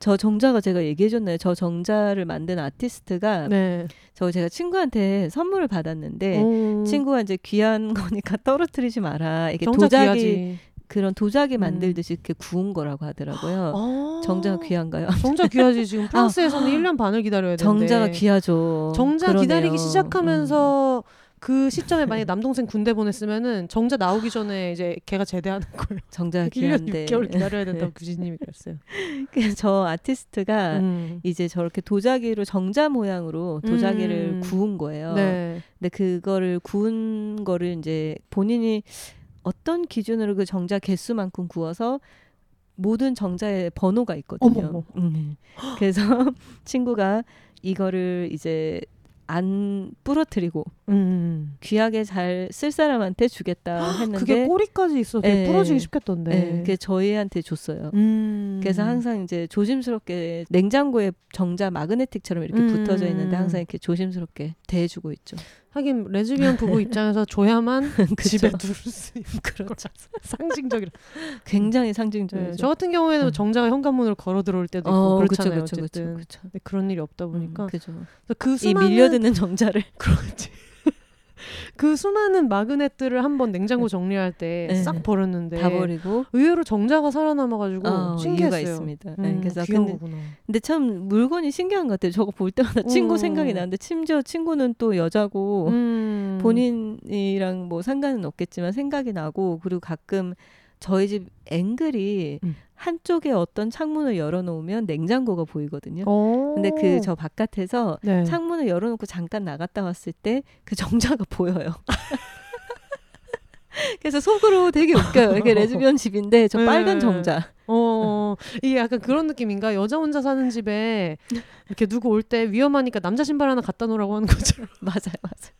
저 정자가 제가 얘기해줬나요? 저 정자를 만든 아티스트가 네. 저 제가 친구한테 선물을 받았는데 오. 친구가 이제 귀한 거니까 떨어뜨리지 마라. 이게 도자기 귀하지. 그런 도자기 음. 만들듯이 이렇게 구운 거라고 하더라고요. 아. 정자가 귀한가요? 정자 귀하지 지금 프랑스에서는 1년 반을 기다려야 되는데 정자가 귀하죠. 정자 그러네요. 기다리기 음. 시작하면서 그 시점에 만약 남동생 군대 보냈으면은 정자 나오기 전에 이제 걔가 제대하는 거예요. 1년 귀한데 6개월 기다려야 된다고 규진님이 그랬어요. 그래서 저 아티스트가 음. 이제 저렇게 도자기로 정자 모양으로 도자기를 음. 구운 거예요. 네. 근데 그거를 구운 거를 이제 본인이 어떤 기준으로 그 정자 개수만큼 구워서 모든 정자에 번호가 있거든요. 음. 그래서 친구가 이거를 이제 안 부러뜨리고 음. 귀하게 잘 쓸 사람한테 주겠다 했는데 그게 꼬리까지 있어. 되게 예. 부러지기 쉽겠던데. 예, 그게 저희한테 줬어요. 음. 그래서 항상 이제 조심스럽게 냉장고에 정자 마그네틱처럼 이렇게 음. 붙어져 있는데 항상 이렇게 조심스럽게 대해주고 있죠. 하긴 레즈비언 부부 입장에서 줘야만. 집에 둘 수 있는 그렇죠. 상징적이라. 굉장히 네, 상징적이죠. 저 같은 경우에는 음. 정자가 현관문을 걸어 들어올 때도 있고 어, 그렇잖아요. 그쵸, 그쵸, 어쨌든. 그쵸, 그쵸. 그런 일이 없다 보니까 음, 그죠. 그이 수많은 밀려드는 정자를 그렇지. 그 수많은 마그넷들을 한번 냉장고 정리할 때 네. 싹 버렸는데 다 버리고 의외로 정자가 살아남아가지고 어, 신기했어요. 있습니다. 음, 네, 그래서 귀여운 근데, 거구나. 근데 참 물건이 신기한 것 같아요. 저거 볼 때마다 친구 음. 생각이 나는데 심지어 친구는 또 여자고 음. 본인이랑 뭐 상관은 없겠지만 생각이 나고 그리고 가끔 저희 집 앵글이 음. 한쪽에 어떤 창문을 열어놓으면 냉장고가 보이거든요. 어. 근데 그 저 바깥에서 네. 창문을 열어놓고 잠깐 나갔다 왔을 때 그 정자가 보여요. 그래서 속으로 되게 웃겨요. 이게 레즈비언 집인데 저 빨간 네. 정자. 어, 이게 약간 그런 느낌인가? 여자 혼자 사는 집에 이렇게 누구 올 때 위험하니까 남자 신발 하나 갖다 놓으라고 하는 것처럼 맞아요, 맞아요.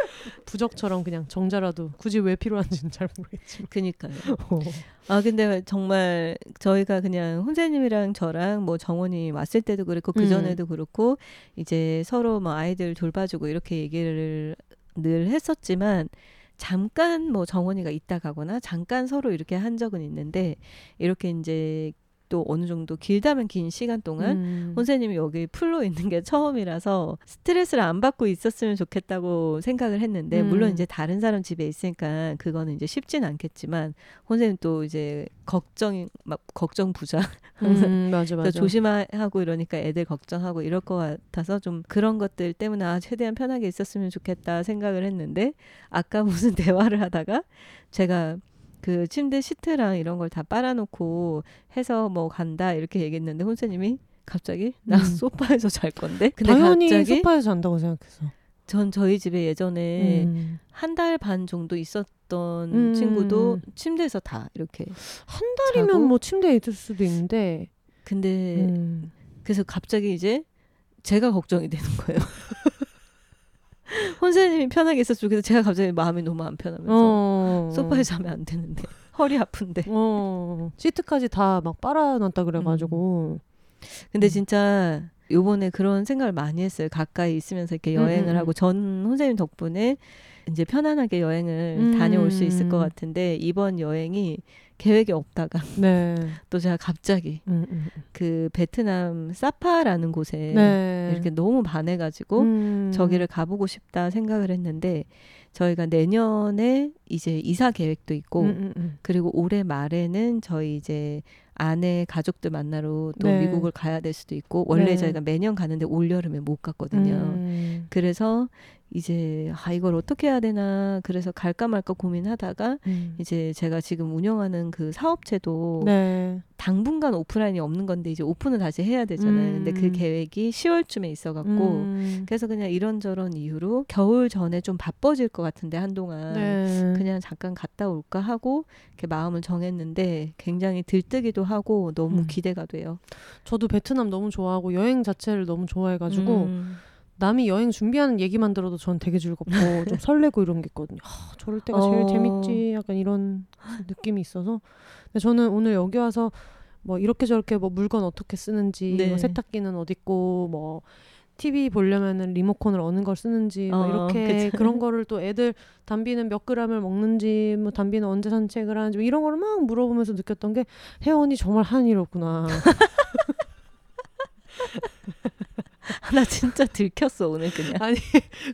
부적처럼 그냥 정자라도 굳이 왜 필요한지는 잘 모르겠지만. 그니까요. 어. 아 근데 정말 저희가 그냥 혼자님이랑 저랑 뭐 정원이 왔을 때도 그렇고 그 음. 전에도 그렇고 이제 서로 뭐 아이들 돌봐주고 이렇게 얘기를 늘 했었지만 잠깐 뭐 정원이가 있다 가거나 잠깐 서로 이렇게 한 적은 있는데 이렇게 이제 또 어느 정도 길다면 긴 시간 동안 음. 혼세님이 여기 풀로 있는 게 처음이라서 스트레스를 안 받고 있었으면 좋겠다고 생각을 했는데 음. 물론 이제 다른 사람 집에 있으니까 그거는 이제 쉽진 않겠지만 혼세님 또 이제 걱정 막 걱정 부자 음, 맞아 맞아. 조심하고 이러니까 애들 걱정하고 이럴 것 같아서 좀 그런 것들 때문에 아 최대한 편하게 있었으면 좋겠다 생각을 했는데 아까 무슨 대화를 하다가 제가 그 침대 시트랑 이런 걸 다 빨아놓고 해서 뭐 간다 이렇게 얘기했는데 혼세님이 갑자기 나 음. 소파에서 잘 건데 근데 당연히 갑자기 소파에서 잔다고 생각했어. 전 저희 집에 예전에 음. 한달 반 정도 있었던 음. 친구도 침대에서 다 이렇게 한 달이면 자고? 뭐 침대에 있을 수도 있는데. 근데 음. 그래서 갑자기 이제 제가 걱정이 되는 거예요. 혼세님이 편하게 있었죠. 그래서 제가 갑자기 마음이 너무 안 편하면서 어. 소파에 자면 안 되는데 허리 아픈데. 어. 시트까지 다 막 빨아놨다 그래가지고. 근데 음. 진짜 요번에 그런 생각을 많이 했어요. 가까이 있으면서 이렇게 음, 여행을 음, 하고 전 혼세님 덕분에 이제 편안하게 여행을 음. 다녀올 수 있을 것 같은데 이번 여행이 계획이 없다가 네. 또 제가 갑자기 음, 음. 그 베트남 사파라는 곳에 네. 이렇게 너무 반해가지고 음. 저기를 가보고 싶다 생각을 했는데 저희가 내년에 이제 이사 계획도 있고 음, 음, 음. 그리고 올해 말에는 저희 이제 아내 가족들 만나러 또 네. 미국을 가야 될 수도 있고 원래 네. 저희가 매년 가는데 올 여름에 못 갔거든요. 음. 그래서 이제 아 이걸 어떻게 해야 되나 그래서 갈까 말까 고민하다가 음. 이제 제가 지금 운영하는 그 사업체도 네. 당분간 오프라인이 없는 건데 이제 오픈을 다시 해야 되잖아요. 근데 그 음. 계획이 10월쯤에 있어갖고 음. 그래서 그냥 이런저런 이유로 겨울 전에 좀 바빠질 것 같은데 한동안 네. 그냥 잠깐 갔다 올까 하고 이렇게 마음을 정했는데 굉장히 들뜨기도 하고 너무 음. 기대가 돼요. 저도 베트남 너무 좋아하고 여행 자체를 너무 좋아해가지고 음. 남이 여행 준비하는 얘기만 들어도 전 되게 즐겁고 좀 설레고 이런 게 있거든요. 하, 저럴 때가 제일 어. 재밌지. 약간 이런 느낌이 있어서. 근데 저는 오늘 여기 와서 뭐 이렇게 저렇게 뭐 물건 어떻게 쓰는지, 네. 뭐 세탁기는 어디 있고, 뭐 TV 보려면은 리모컨을 어느 걸 쓰는지, 뭐 어, 이렇게 그쵸. 그런 거를 또 애들 담비는 몇 그램을 먹는지, 뭐 담비는 언제 산책을 하는지 뭐 이런 거를 막 물어보면서 느꼈던 게 혜원이 정말 없구나. 나 진짜 들켰어 오늘 그냥. 아니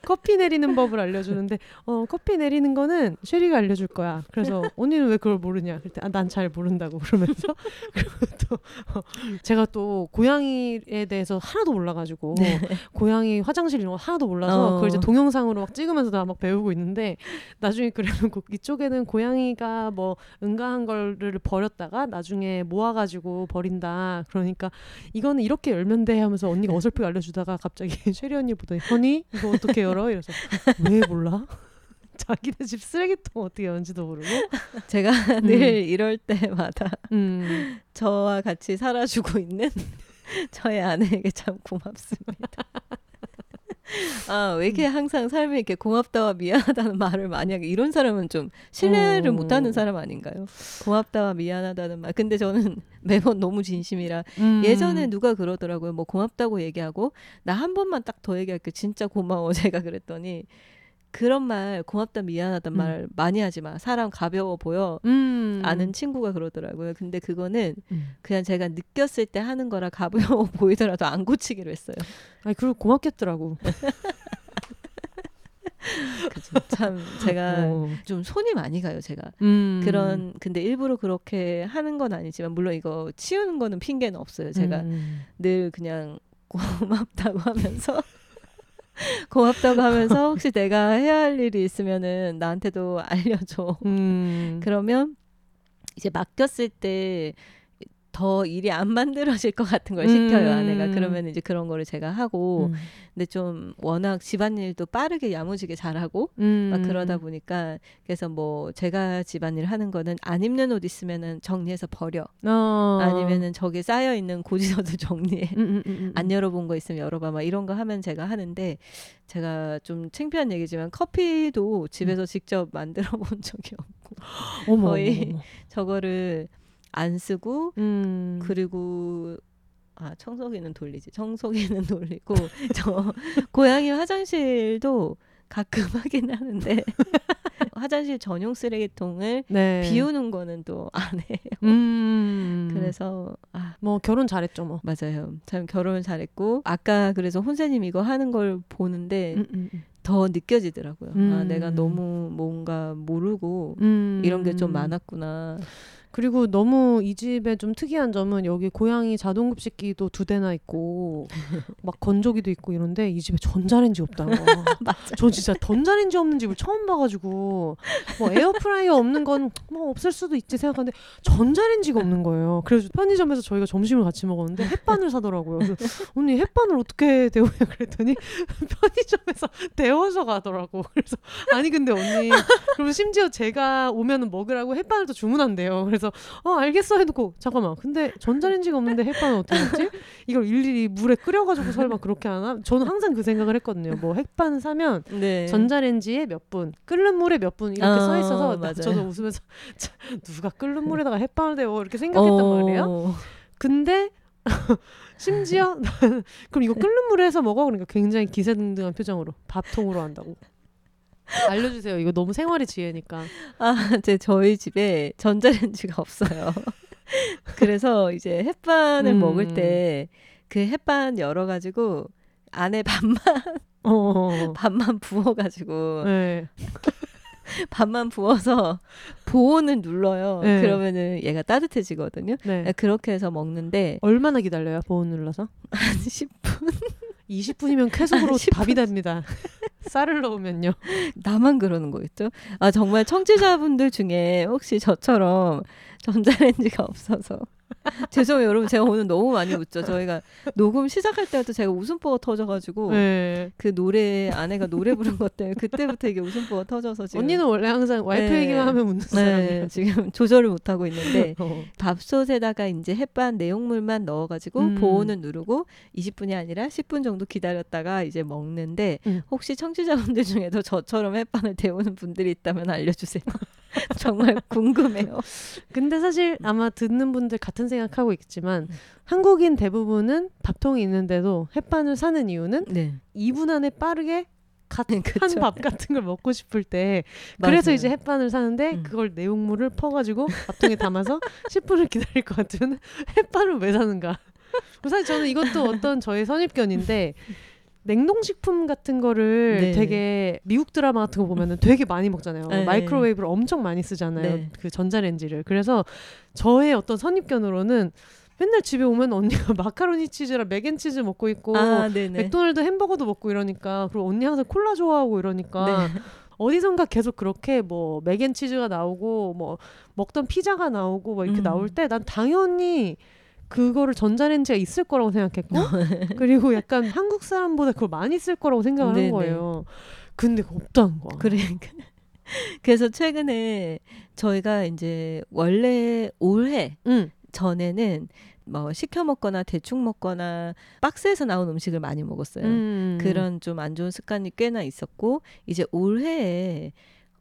커피 내리는 법을 알려주는데 어 커피 내리는 거는 쉐리가 알려줄 거야. 그래서 언니는 왜 그걸 모르냐? 그때 아, 난 잘 모른다고 그러면서 그리고 또 어, 제가 또 고양이에 대해서 하나도 몰라가지고 고양이 화장실 이런 거 하나도 몰라서 어. 그걸 이제 동영상으로 막 찍으면서 다 막 배우고 있는데 나중에 그래놓고 이쪽에는 고양이가 뭐 응가한 거를 버렸다가 나중에 모아가지고 버린다. 그러니까 이거는 이렇게 열면 돼 하면서 언니가 어설프게 알려주 다가 갑자기 쉐리 언니 보더니 허니 이거 어떻게 열어? 이래서 왜 몰라? 자기네 집 쓰레기통 어떻게 여는지도 모르고. 제가 늘 이럴 때마다 음. 저와 같이 살아주고 있는 저의 아내에게 참 고맙습니다. 아, 왜 이렇게 항상 삶에 이렇게 고맙다와 미안하다는 말을 하게 이런 사람은 좀 신뢰를 어. 못하는 사람 아닌가요? 고맙다와 미안하다는 말. 근데 저는 매번 너무 진심이라 음. 예전에 누가 그러더라고요. 뭐 고맙다고 얘기하고 나 한 번만 딱 더 얘기할게. 진짜 고마워. 제가 그랬더니 그런 말 고맙다 미안하다 음. 말 많이 하지 마. 사람 가벼워 보여. 음. 아는 친구가 그러더라고요. 근데 그거는 음. 그냥 제가 느꼈을 때 하는 거라 가벼워 보이더라도 안 고치기로 했어요. 아니 그리고 고맙겠더라고. 그죠. 참 제가 어. 좀 손이 많이 가요. 제가 음. 그런 근데 일부러 그렇게 하는 건 아니지만 물론 이거 치우는 거는 핑계는 없어요. 제가 음. 늘 그냥 고맙다고 하면서 고맙다고 하면서 혹시 내가 해야 할 일이 있으면은 나한테도 알려줘. 음. 그러면 이제 맡겼을 때 더 일이 안 만들어질 것 같은 걸 시켜요 음. 아내가 그러면 이제 그런 거를 제가 하고 음. 근데 좀 워낙 집안일도 빠르게 야무지게 잘하고 음. 막 그러다 보니까 그래서 뭐 제가 집안일 하는 거는 안 입는 옷 있으면은 정리해서 버려 어. 아니면은 저기 쌓여 있는 고지서도 정리해 음, 음, 음, 음. 안 열어본 거 있으면 열어봐 막 이런 거 하면 제가 하는데 제가 좀 창피한 얘기지만 커피도 집에서 직접 만들어 본 적이 없고 어머, 거의 어머. 저거를 안 쓰고 음. 그리고 아 청소기는 돌리지 청소기는 돌리고 저 고양이 화장실도 가끔 하긴 하는데 화장실 전용 쓰레기통을 네. 비우는 거는 또 안 해요. 음. 그래서 아 뭐 결혼 잘했죠 뭐. 맞아요. 참 결혼을 잘했고 아까 그래서 혼세님 이거 하는 걸 보는데 음, 음, 음. 더 느껴지더라고요. 아 음. 내가 너무 뭔가 모르고 음. 이런 게 좀 많았구나. 그리고 너무 이 집에 좀 특이한 점은 여기 고양이 자동 급식기도 두 대나 있고 막 건조기도 있고 이런데 이 집에 전자레인지 없다는 거. 맞아. 저 진짜 전자레인지 없는 집을 처음 봐가지고 뭐 에어프라이어 없는 건 뭐 없을 수도 있지 생각하는데 전자레인지가 없는 거예요. 그래서 편의점에서 저희가 점심을 같이 먹었는데 햇반을 사더라고요. 그래서 언니 햇반을 어떻게 데우냐 그랬더니 편의점에서 데워서 가더라고. 그래서 아니 근데 언니 그리고 심지어 제가 오면은 먹으라고 햇반을 또 주문한대요. 그래서 어 알겠어 해놓고 잠깐만 근데 전자레인지가 없는데 햇반은 어떻게 먹지? 이걸 일일이 물에 끓여가지고 설마 그렇게 하나? 저는 항상 그 생각을 했거든요. 뭐 햇반 사면 네. 전자레인지에 몇 분, 끓는 물에 몇 분 이렇게 어, 써 있어서 나- 맞아요. 저도 웃으면서 참, 누가 끓는 물에다가 햇반을 데워 이렇게 생각했단 어. 말이에요. 근데 심지어 그럼 이거 끓는 물에 해서 먹어 그러니까 굉장히 기세등등한 표정으로 밥통으로 한다고. 알려주세요. 이거 너무 생활의 지혜니까. 아, 제 저희 집에 전자레인지가 없어요. 그래서 이제 햇반을 음. 먹을 때 그 햇반 열어가지고 안에 반만 어. 반만 부어가지고 네. 반만 부어서 보온을 눌러요. 네. 그러면은 얘가 따뜻해지거든요. 네. 그렇게 해서 먹는데 얼마나 기다려요? 보온 눌러서? 한 10분 20분이면 쾌속으로 10분. 밥이 됩니다. 쌀을 넣으면요. 나만 그러는 거겠죠? 아 정말 청취자분들 중에 혹시 저처럼 전자레인지가 없어서 죄송해요 여러분 제가 오늘 너무 많이 웃죠 저희가 녹음 시작할 때부터 제가 웃음보가 터져가지고 네. 그 노래 아내가 노래 부른 것 때문에 그때부터 이게 웃음보가 터져서 지금 언니는 원래 항상 와이프 네. 얘기만 하면 웃는 네, 사람이에요. 지금 조절을 못 하고 있는데 어. 밥솥에다가 이제 햇반 내용물만 넣어가지고 음. 보온을 누르고 20분이 아니라 10분 정도 기다렸다가 이제 먹는데 음. 혹시 청취자분들 중에도 저처럼 햇반을 데우는 분들이 있다면 알려주세요. 정말 궁금해요. 근데 사실 아마 듣는 분들 같은 생각 하고 있겠지만 음. 한국인 대부분은 밥통이 있는데도 햇반을 사는 이유는 네. 2분 안에 빠르게 갓 한 그쵸. 밥 같은 걸 먹고 싶을 때 그래서. 이제 햇반을 사는데 음. 그걸 내용물을 퍼가지고 밥통에 담아서 10분을 기다릴 것 같으면 햇반을 왜 사는가? 사실 저는 이것도 어떤 저의 선입견인데 냉동식품 같은 거를 네. 되게 미국 드라마 같은 거 보면은 되게 많이 먹잖아요. 네. microwave를 엄청 많이 쓰잖아요. 네. 그 전자레인지를. 그래서 저의 어떤 선입견으로는 맨날 집에 오면 언니가 마카로니 치즈랑 mac and cheese 먹고 있고 아. 맥도날드 햄버거도 먹고 이러니까 그리고 언니 항상 콜라 좋아하고 이러니까 네. 어디선가 계속 그렇게 뭐 mac and cheese가 나오고 뭐 먹던 피자가 나오고 뭐 이렇게 음. 나올 때 난 당연히 그거를 전자레인지가 있을 거라고 생각했고 그리고 약간 한국 사람보다 그걸 많이 쓸 거라고 생각을 네네. 한 거예요. 근데 없다는 거야. 그러니까. 그래서 최근에 저희가 이제 원래 올해 응. 전에는 뭐 시켜 먹거나 대충 먹거나 박스에서 나온 음식을 많이 먹었어요. 음. 그런 좀 안 좋은 습관이 꽤나 있었고 이제 올해에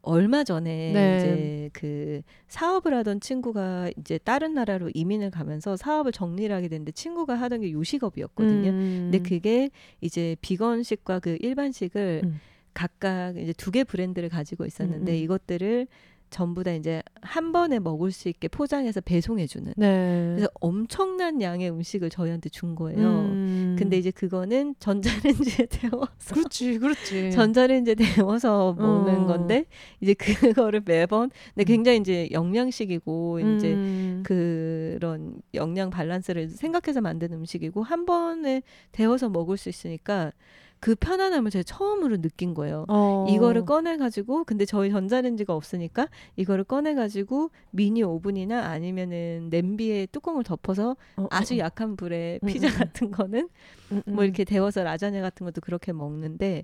얼마 전에 네. 이제 그 사업을 하던 친구가 이제 다른 나라로 이민을 가면서 사업을 정리를 하게 됐는데 친구가 하던 게 요식업이었거든요. 음. 근데 그게 이제 비건식과 그 일반식을 음. 각각 이제 두 개 브랜드를 가지고 있었는데 음, 음. 이것들을 전부 다 이제 한 번에 먹을 수 있게 포장해서 배송해 주는 네. 그래서 엄청난 양의 음식을 저희한테 준 거예요. 음. 근데 이제 그거는 전자레인지에 데워서 그렇지, 그렇지. 전자레인지에 데워서 먹는 어. 건데 이제 그거를 매번 근데 굉장히 이제 영양식이고 이제 음. 그런 영양 밸런스를 생각해서 만든 음식이고 한 번에 데워서 먹을 수 있으니까 그 편안함을 제가 처음으로 느낀 거예요. 어. 이거를 꺼내 가지고 근데 저희 전자레인지가 없으니까 이거를 꺼내 가지고 미니 오븐이나 아니면은 냄비에 뚜껑을 덮어서 어, 아주 어, 약한 불에 음, 피자 음, 음. 같은 거는. 뭐 이렇게 데워서 라자냐 같은 것도 그렇게 먹는데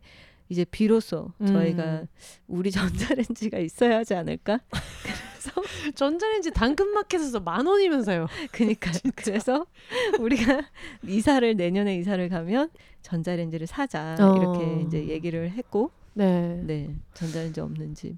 이제 비로소 저희가 음. 우리 전자레인지가 있어야 하지 않을까? 그래서 전자레인지 당근마켓에서 만 원이면서요. 그니까 그래서 우리가 이사를 내년에 이사를 가면 전자레인지를 사자 어. 이렇게 이제 얘기를 했고 네. 네 전자레인지 없는 집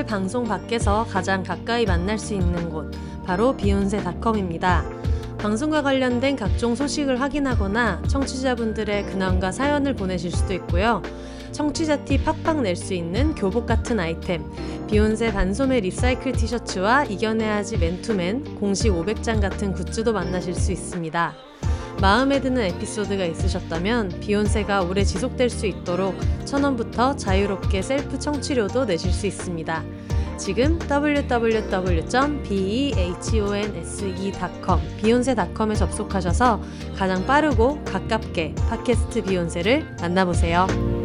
비혼세를 방송 밖에서 가장 가까이 만날 수 있는 곳 바로 비혼세닷컴입니다. 방송과 관련된 각종 소식을 확인하거나 청취자분들의 근황과 사연을 보내실 수도 있고요. 청취자 티 팍팍 낼 수 있는 교복 같은 아이템, 비혼세 반소매 recycle 티셔츠와 이겨내야지 맨투맨 공식 500장 같은 굿즈도 만나실 수 있습니다. 마음에 드는 에피소드가 있으셨다면 비혼세가 오래 지속될 수 있도록 천원부터 자유롭게 셀프 청취료도 내실 수 있습니다. 지금 www.behonse.com 비욘세닷컴에 접속하셔서 가장 빠르고 가깝게 팟캐스트 비욘세를 만나보세요.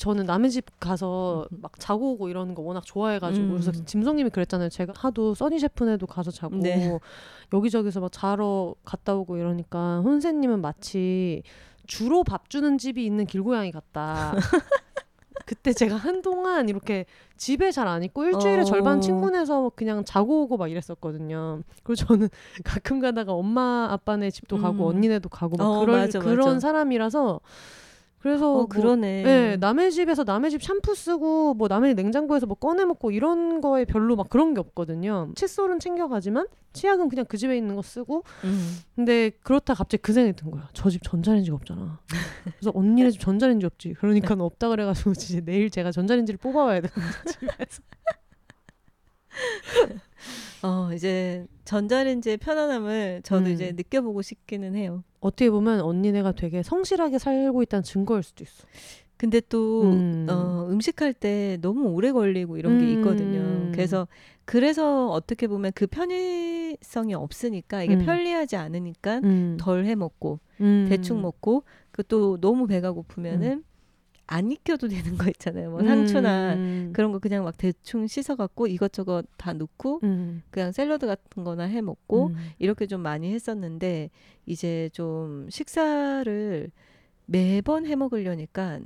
저는 남의 집 가서 막 자고 오고 이러는 거 워낙 좋아해가지고 음. 그래서 짐성님이 그랬잖아요. 제가 하도 써니 셰프네도 가서 자고 네. 여기저기서 막 자러 갔다 오고 이러니까 혼세님은 마치 주로 밥 주는 집이 있는 길고양이 같다. 그때 제가 한동안 이렇게 집에 잘 안 있고 일주일에 어. 절반 친구네서 그냥 자고 오고 막 이랬었거든요. 그리고 저는 가끔 가다가 엄마 아빠네 집도 가고 음. 언니네도 가고 막 어, 그럴, 맞아, 그런 맞아. 사람이라서 그래서 어, 뭐 그러네. 네, 남의 집에서 남의 집 샴푸 쓰고 뭐 남의 냉장고에서 뭐 꺼내 먹고 이런 거에 별로 막 그런 게 없거든요. 칫솔은 챙겨가지만 치약은 그냥 그 집에 있는 거 쓰고 음. 근데 그렇다 갑자기 그 생각이 든 거야. 저 집 전자레인지가 없잖아. 그래서 언니네 집 전자레인지 없지. 그러니까 없다 그래가지고 이제 내일 제가 전자레인지를 뽑아와야 되는데 집에서. 어, 이제 전자레인지의 편안함을 저도 음. 이제 느껴보고 싶기는 해요. 어떻게 보면 언니네가 되게 성실하게 살고 있다는 증거일 수도 있어. 근데 또 음. 어, 음식할 때 너무 오래 걸리고 이런 게 있거든요. 음. 그래서 그래서 어떻게 보면 그 편의성이 없으니까 이게 음. 편리하지 않으니까 음. 덜해 먹고 음. 대충 먹고 그 또 너무 배가 고프면은 안 익혀도 되는 거 있잖아요. 뭐 상추나 음. 그런 거 그냥 막 대충 씻어 갖고 이것저것 다 넣고 음. 그냥 샐러드 같은 거나 해 먹고 음. 이렇게 좀 많이 했었는데 이제 좀 식사를 매번 해 먹으려니까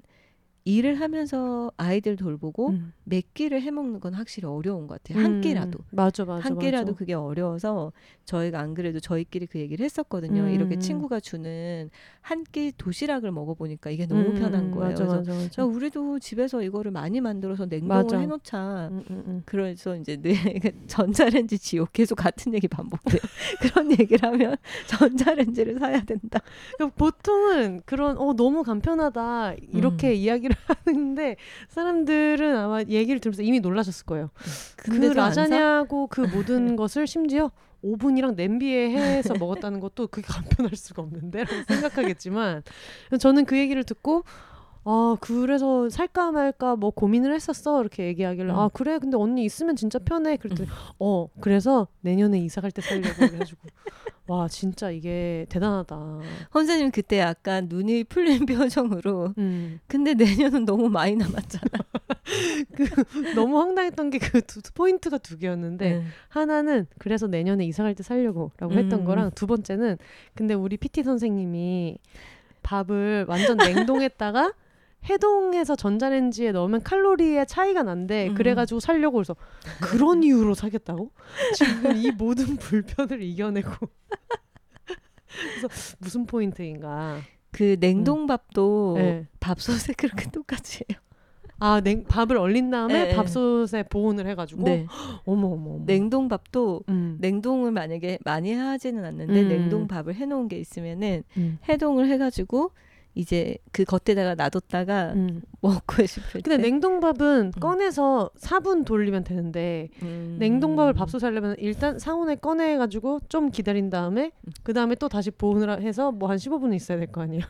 일을 하면서 아이들 돌보고 음. 몇 끼를 해 먹는 건 확실히 어려운 것 같아요. 한 끼라도. 음. 맞아 맞아 한 끼라도 맞아. 그게 어려워서 저희가 안 그래도 저희끼리 그 얘기를 했었거든요. 음. 이렇게 친구가 주는 한 끼 도시락을 먹어보니까 이게 너무 음, 편한 음, 거예요. 맞아 그래서 맞아 맞아. 야, 우리도 집에서 이거를 많이 만들어서 냉동을. 해놓자. 음, 음, 음. 그래서 이제 늘 전자레인지 지옥 계속 같은 얘기 반복돼요. 그런 얘기를 하면 전자레인지를 사야 된다. 그러니까 보통은 그런 어 너무 간편하다 이렇게 음. 이야기를 하는데 사람들은 아마 얘기를 들으면서 이미 놀라셨을 거예요. 그? 라자냐고 그 모든 것을 심지어 오븐이랑 냄비에 해서 먹었다는 것도 그게 간편할 수가 없는데 라고 생각하겠지만 저는 그 얘기를 듣고 아 그래서 살까 말까 뭐 고민을 했었어. 이렇게 얘기하길래 음. 아 그래. 근데 언니 있으면 진짜 편해. 그랬더니 어 그래서 내년에 이사 갈 때 살려고 그래가지고 와 진짜 이게 대단하다 선생님 그때 약간 눈이 풀린 표정으로 음. 근데 내년은 너무 많이 남았잖아. 너무 황당했던 게 그 포인트가 두 개였는데 네. 하나는 그래서 내년에 이사 갈 때 살려고라고 했던 음. 거랑 두 번째는 근데 우리 PT 선생님이 밥을 완전 냉동했다가 해동해서 전자레인지에 넣으면 칼로리의 차이가 난대 음. 그래가지고 살려고 그래서 그런 이유로 사겠다고 지금 이 모든 불편을 이겨내고 그래서 무슨 포인트인가 그 냉동밥도 네. 밥솥에 그렇게 똑같이 해요. 아 냉, 밥을 얼린 다음에 네, 네. 밥솥에 보온을 해가지고 네. 어머 어머 어머 냉동밥도 음. 냉동을 만약에 많이 하지는 않는데 음. 냉동밥을 해놓은 게 있으면은 음. 해동을 해가지고 이제 그 겉에다가 놔뒀다가 음. 먹고 싶을 근데 때. 냉동밥은 음. 꺼내서 4분 돌리면 되는데 음. 냉동밥을 밥솥에 하려면 일단 상온에 꺼내 가지고 좀 기다린 다음에 그 다음에 또 다시 보온을 하- 해서 뭐 한 15분 있어야 될 거 아니에요.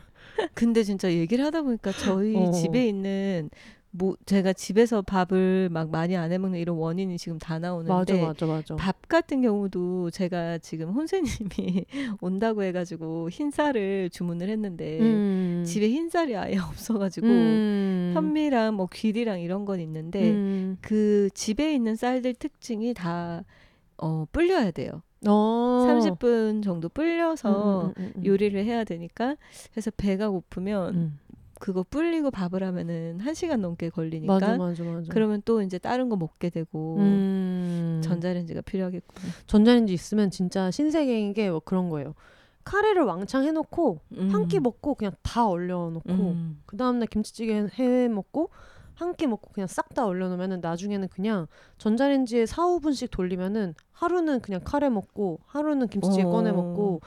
근데 진짜 얘기를 하다 보니까 저희 어. 집에 있는 뭐 제가 집에서 밥을 막 많이 안 해먹는 이런 원인이 지금 다 나오는데 맞아 맞아. 밥 같은 경우도 제가 지금 혼세님이 온다고 해가지고 흰 쌀을 주문을 했는데 음. 집에 흰 쌀이 아예 없어가지고 음. 현미랑 뭐 귀리랑 이런 건 있는데 음. 그 집에 있는 쌀들 특징이 다 어, 불려야 돼요. 어. 30분 정도 불려서 음, 음, 음, 음. 요리를 해야 되니까 그래서 배가 고프면 음. 그거 불리고 밥을 하면은 한 시간 넘게 걸리니까 맞아 맞아 맞아. 그러면 또 이제 다른 거 먹게 되고 음. 전자레인지가 필요하겠구나. 전자레인지 있으면 진짜 신세계인 게 뭐 그런 거예요. 카레를 왕창 해놓고 한끼 음. 먹고 그냥 다 얼려놓고 음. 그 다음날 김치찌개 해 먹고 한 끼 먹고 그냥 싹 다 얼려놓으면은 나중에는 그냥 전자레인지에 4, 5분씩 돌리면은 하루는 그냥 카레 먹고 하루는 김치찌개 어. 꺼내 먹고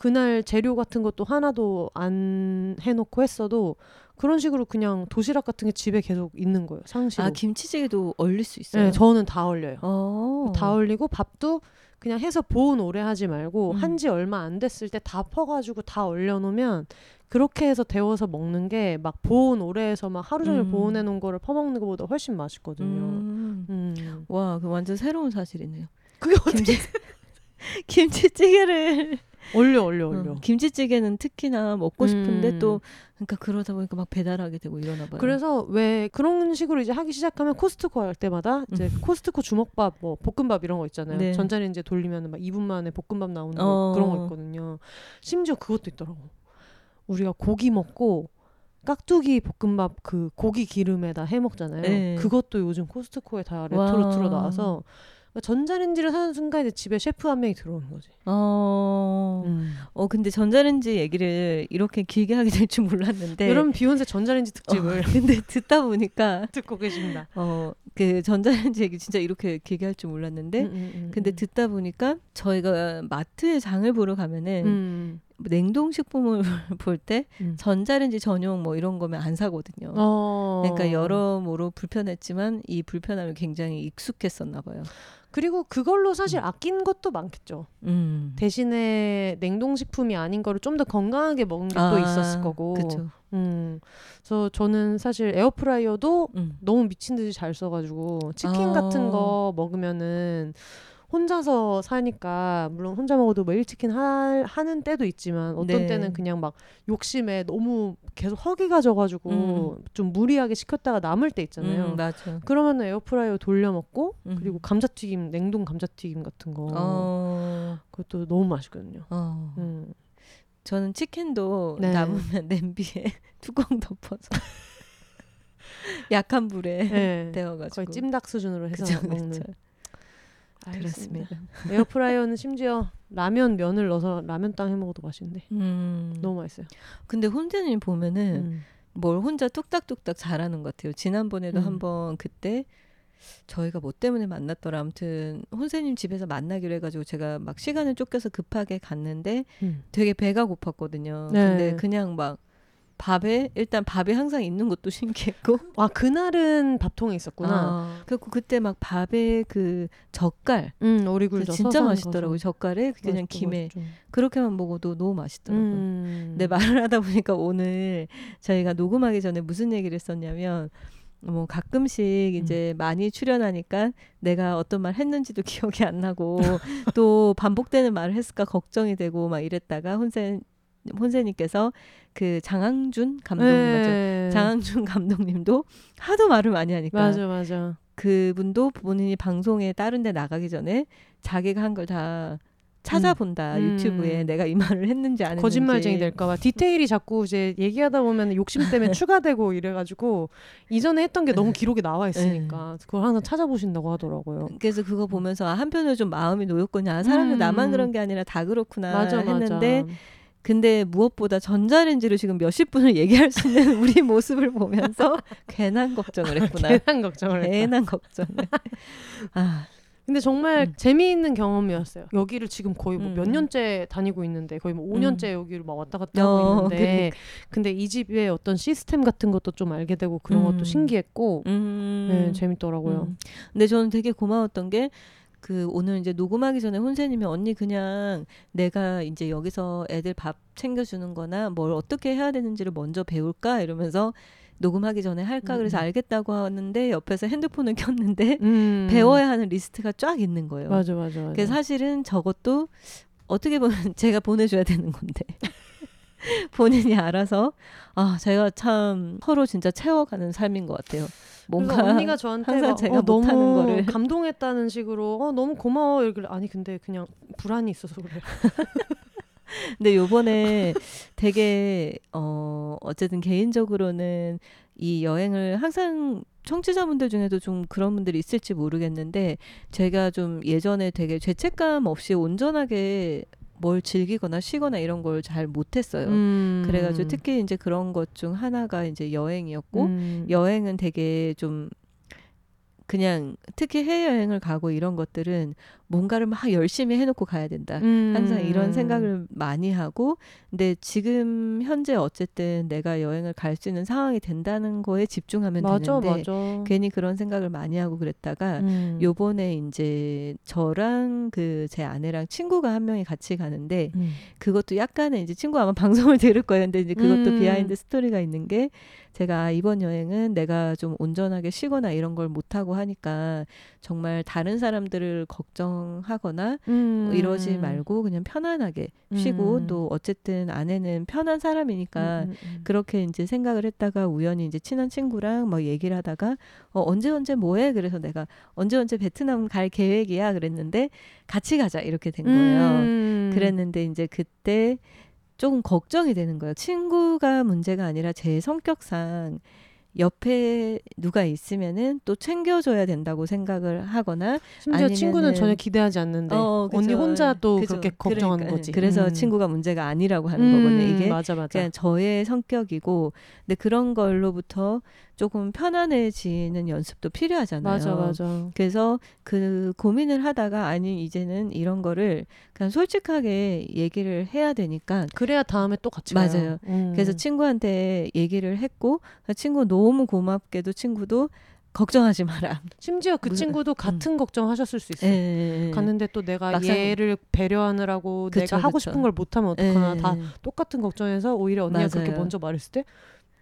그날 재료 같은 것도 하나도 안 해놓고 했어도 그런 식으로 그냥 도시락 같은 게 집에 계속 있는 거예요 상시로. 아 김치찌개도 얼릴 수 있어요. 네, 저는 다 얼려요. 어. 다 얼리고 밥도 그냥 해서 보온 오래 하지 말고 음. 한지 얼마 안 됐을 때 다 퍼가지고 다 얼려놓으면 그렇게 해서 데워서 먹는 게 막 보온 오래 해서 막 하루 종일 음. 보온해 놓은 거를 퍼먹는 것보다 훨씬 맛있거든요. 음. 음. 와, 그 완전 새로운 사실이네요. 그게 어떻게 김치 김치찌개를 올려 올려 어, 올려. 김치찌개는 특히나 먹고 싶은데 음. 또 그러니까 그러다 보니까 막 배달하게 되고 이러나 봐요. 그래서 왜 그런 식으로 이제 하기 시작하면 코스트코 갈 때마다 이제 코스트코 주먹밥 뭐 볶음밥 이런 거 있잖아요. 음. 네. 전자레인지에 돌리면 막 2분 만에 볶음밥 나오는 거 어. 그런 거 있거든요. 심지어 그것도 있더라고. 우리가 고기 먹고 깍두기 볶음밥 그 고기 기름에다 해 먹잖아요. 네. 그것도 요즘 코스트코에 다. 틀어 나와서 그러니까 전자레인지를 사는 순간 이제 집에 셰프 한 명이 들어오는 거지. 어, 음. 어 근데 전자레인지 얘기를 이렇게 길게 하게 될 줄 몰랐는데 여러분 비욘세 전자레인지 특집을 어, 근데 듣다 보니까 듣고 계십니다. 어 그 전자레인지 얘기 진짜 이렇게 길게 할 줄 몰랐는데 음, 음, 음, 근데 음. 듣다 보니까 저희가 마트에 장을 보러 가면은 음. 냉동식품을 볼때 음. 전자레인지 전용 뭐 이런 거면 안 사거든요. 어. 그러니까 여러모로 불편했지만 이 불편함이 굉장히 익숙했었나 봐요. 그리고 그걸로 사실 아낀 것도 많겠죠. 음. 대신에 냉동식품이 아닌 거를 좀 더 건강하게 먹은 게 또 아, 있었을 거고. 그쵸. 음. 그래서 저는 사실 에어프라이어도 음. 너무 미친 듯이 잘 써가지고 치킨 아. 같은 거 먹으면은 혼자서 사니까 물론 혼자 먹어도 매일 치킨 하, 하는 때도 있지만 어떤 네. 때는 그냥 막 욕심에 너무 계속 허기가 져가지고 음. 좀 무리하게 시켰다가 남을 때 있잖아요. 음, 맞아. 그러면 에어프라이어 돌려 먹고 음. 그리고 감자튀김 냉동 감자튀김 같은 거 어. 그것도 너무 맛있거든요. 어. 음. 저는 치킨도 네. 남으면 냄비에 뚜껑 덮어서 약한 불에 네. 데워가지고 거의 찜닭 수준으로 해서 그쵸, 먹는. 그쵸. 알겠습니다. 그렇습니다. 에어프라이어는 심지어 라면 면을 넣어서 라면 땅 해 먹어도 맛있는데 음. 너무 맛있어요. 근데 혼자님 보면은 음. 뭘 혼자 뚝딱뚝딱 잘하는 것 같아요. 지난번에도 음. 한번 그때 저희가 뭐 때문에 만났더라. 아무튼 혼세님 집에서 만나기로 해가지고 제가 막 시간을 쫓겨서 급하게 갔는데 음. 되게 배가 고팠거든요. 네. 근데 그냥 막 밥에 일단 밥이 항상 있는 것도 신기했고 아 그날은 밥통에 있었구나. 아, 그리고 그때 막 밥에 그 젓갈 음 오리굴 진짜 서서 맛있더라고요. 넣어서. 젓갈에 그냥 맛있죠, 김에 맛있죠. 그렇게만 먹어도 너무 맛있더라고 요. 음. 근데 말을 하다 보니까 오늘 저희가 녹음하기 전에 무슨 얘기를 했었냐면 뭐 가끔씩 이제 많이 출연하니까 내가 어떤 말 했는지도 기억이 안 나고 또 반복되는 말을 했을까 걱정이 되고 막 이랬다가 혼세 혼세님께서 그 장항준 감독님 맞죠? 네. 장항준 감독님도 하도 말을 많이 하니까 맞아 맞아. 그분도 본인이 방송에 다른 데 나가기 전에 자기가 한 걸 다 찾아본다 음. 유튜브에 내가 이 말을 했는지 안 했는지 거짓말쟁이 될까봐 디테일이 자꾸 이제 얘기하다 보면 욕심 때문에 추가되고 이래가지고 이전에 했던 게 너무 기록에 나와 있으니까 그걸 항상 찾아보신다고 하더라고요. 그래서 그거 보면서 아, 한편으로 좀 마음이. 아, 사람들 음. 나만 그런 게 아니라 다 그렇구나 맞아 했는데 맞아. 근데 무엇보다 전자레인지로 지금 몇십 분을 얘기할 수 있는 우리 모습을 보면서 괜한 걱정을 했구나. 괜한 걱정을. 괜한 걱정을. 아, 근데 정말 음. 재미있는 경험이었어요. 여기를 지금 거의 뭐몇 음. 년째 다니고 있는데 거의 뭐 5년째 여기를 막 왔다 갔다 어, 하고 있는데 근데 이 집의 어떤 시스템 같은 것도 좀 알게 되고 그런 음. 것도 신기했고 음. 네, 재밌더라고요. 음. 근데 저는 되게 고마웠던 게 그 오늘 이제 녹음하기 전에 혼세님이 언니 그냥 내가 이제 여기서 애들 밥 챙겨주는 거나 뭘 어떻게 해야 되는지를 먼저 배울까 이러면서 녹음하기 전에 할까 그래서 음. 알겠다고 하는데 옆에서 핸드폰을 켰는데 음. 배워야 하는 리스트가 쫙 있는 거예요. 맞아 맞아 맞아. 그래서 사실은 저것도 어떻게 보면 제가 보내줘야 되는 건데 본인이 알아서 아 제가 참 서로 진짜 채워가는 삶인 것 같아요. 뭔가 그래서 언니가 저한테 항상 막, 제가 어, 너무 못하는 거를. 감동했다는 식으로 어 너무 고마워 이러길래 아니 근데 그냥 불안이 있어서 그래요. 근데 요번에 되게 어 어쨌든 개인적으로는 이 여행을 항상 청취자분들 중에도 좀 그런 분들이 있을지 모르겠는데 제가 좀 예전에 되게 죄책감 없이 온전하게 뭘 즐기거나 쉬거나 이런 걸 잘 못했어요. 음. 그래가지고 특히 이제 그런 것 중 하나가 이제 여행이었고 음. 여행은 되게 좀 그냥 특히 해외여행을 가고 이런 것들은 뭔가를 막 열심히 해놓고 가야 된다. 음. 항상 이런 생각을 많이 하고 근데 지금 현재 어쨌든 내가 여행을 갈 수 있는 상황이 된다는 거에 집중하면 맞아 되는데 맞아. 괜히 그런 생각을 많이 하고 그랬다가 음. 요번에 이제 저랑 그 제 아내랑 친구가 한 명이 같이 가는데 음. 그것도 약간의 이제 친구 아마 방송을 들을 거예요. 근데 이제 그것도 음. behind story가 있는 게 제가 아, 이번 여행은 내가 좀 온전하게 쉬거나 이런 걸 못 하고 하니까 정말 다른 사람들을 걱정 걱정하거나 음. 뭐 이러지 말고 그냥 편안하게 쉬고 음. 또 어쨌든 아내는 편한 사람이니까 음, 음, 음. 그렇게 이제 생각을 했다가 우연히 이제 친한 친구랑 막 얘기를 하다가 어 언제 언제 뭐해 그래서 내가 언제 언제 베트남 갈 계획이야 그랬는데 같이 가자 이렇게 된 거예요. 음. 그랬는데 이제 그때 조금 걱정이 되는 거예요. 친구가 문제가 아니라 제 성격상 옆에 누가 있으면은 또 챙겨줘야 된다고 생각을 하거나 심지어 아니면은- 친구는 전혀 기대하지 않는데 어, 그죠. 언니 혼자 또 그죠. 그렇게 걱정하는 그러니까, 거지. 그래서 음. 친구가 문제가 아니라고 하는 음, 거거든요. 이게 맞아 맞아. 그냥 저의 성격이고 근데 그런 걸로부터 조금 편안해지는 연습도 필요하잖아요. 맞아 맞아. 그래서 그 고민을 하다가 아니 이제는 이런 거를 그냥 솔직하게 얘기를 해야 되니까 그래야 다음에 또 같이 맞아요. 가요. 음. 그래서 친구한테 얘기를 했고 그 친구 너무 고맙게도 친구도 걱정하지 마라. 심지어 그 친구도 같은 걱정하셨을 수 있어. 예, 요 예, 예. 갔는데 또 내가 막상- 얘를 배려하느라고 그쵸, 내가 하고 그쵸. 싶은 걸 못하면 어떡하나 다 예. 똑같은 걱정해서 오히려 언니가 그렇게 맞아요. 먼저 말했을 때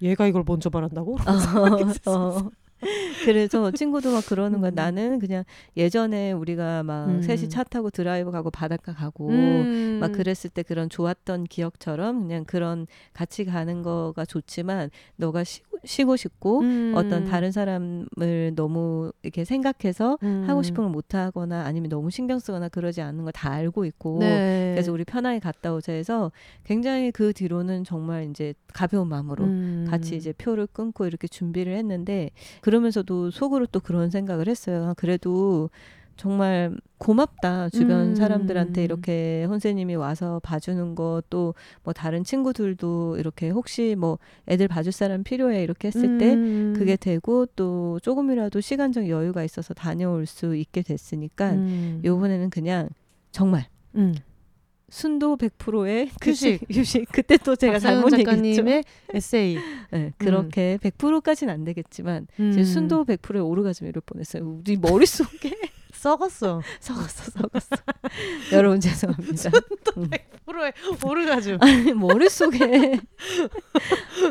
얘가 이걸 먼저 말한다고? 어, 어. 그래서 친구도 막 그러는 거야. 음. 나는 그냥 예전에 우리가 막 음. 셋이 차 타고 드라이브 가고 바닷가 가고 음. 막 그랬을 때 그런 좋았던 기억처럼 그냥 그런 같이 가는 거가 좋지만 너가 쉬고, 쉬고 싶고 음. 어떤 다른 사람을 너무 이렇게 생각해서 하고 음. 싶은 걸 못 하거나 아니면 너무 신경 쓰거나 그러지 않는 걸 다 알고 있고 네. 그래서 우리 편하게 갔다 오자 해서 굉장히 그 뒤로는 정말 이제 가벼운 마음으로 음. 같이 이제 표를 끊고 이렇게 준비를 했는데 그 러면서도 속으로 또 그런 생각을 했어요. 아, 그래도 정말 고맙다 주변 음. 사람들한테 이렇게 혼세님이 와서 봐주는 거 또 뭐 다른 친구들도 이렇게 혹시 뭐 애들 봐줄 사람 필요해 이렇게 했을 때 음. 그게 되고 또 조금이라도 시간적 여유가 있어서 다녀올 수 있게 됐으니까 음. 요번에는 그냥 정말 음. 순도 100%의 휴식. 휴식 그때 또 제가 잘못 얘기했죠. 작가님의 에세이. 네, 그렇게 100%까지는 안 되겠지만 음. 제 순도 100%의 오르가즘 이럴 뻔했어요. 우리 머릿속에 썩었어. 썩었어, 썩었어. 여러분 죄송합니다. 프로의 오르가즘. 아니 머릿속에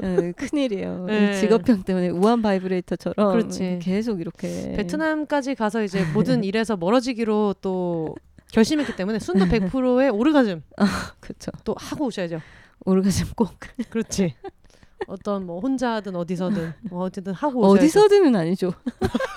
네, 큰일이에요. 네. 직업병 때문에 우한 바이브레이터처럼 그렇지. 계속 이렇게 베트남까지 가서 이제 모든 일에서 멀어지기로 또 결심했기 때문에 순도 100%의 오르가즘 그렇죠. 또 하고 오셔야죠. 오르가즘 꼭 그렇지. 어떤 뭐 혼자든 어디서든 뭐 어쨌든 하고 오셔야죠. 어디서든은 아니죠.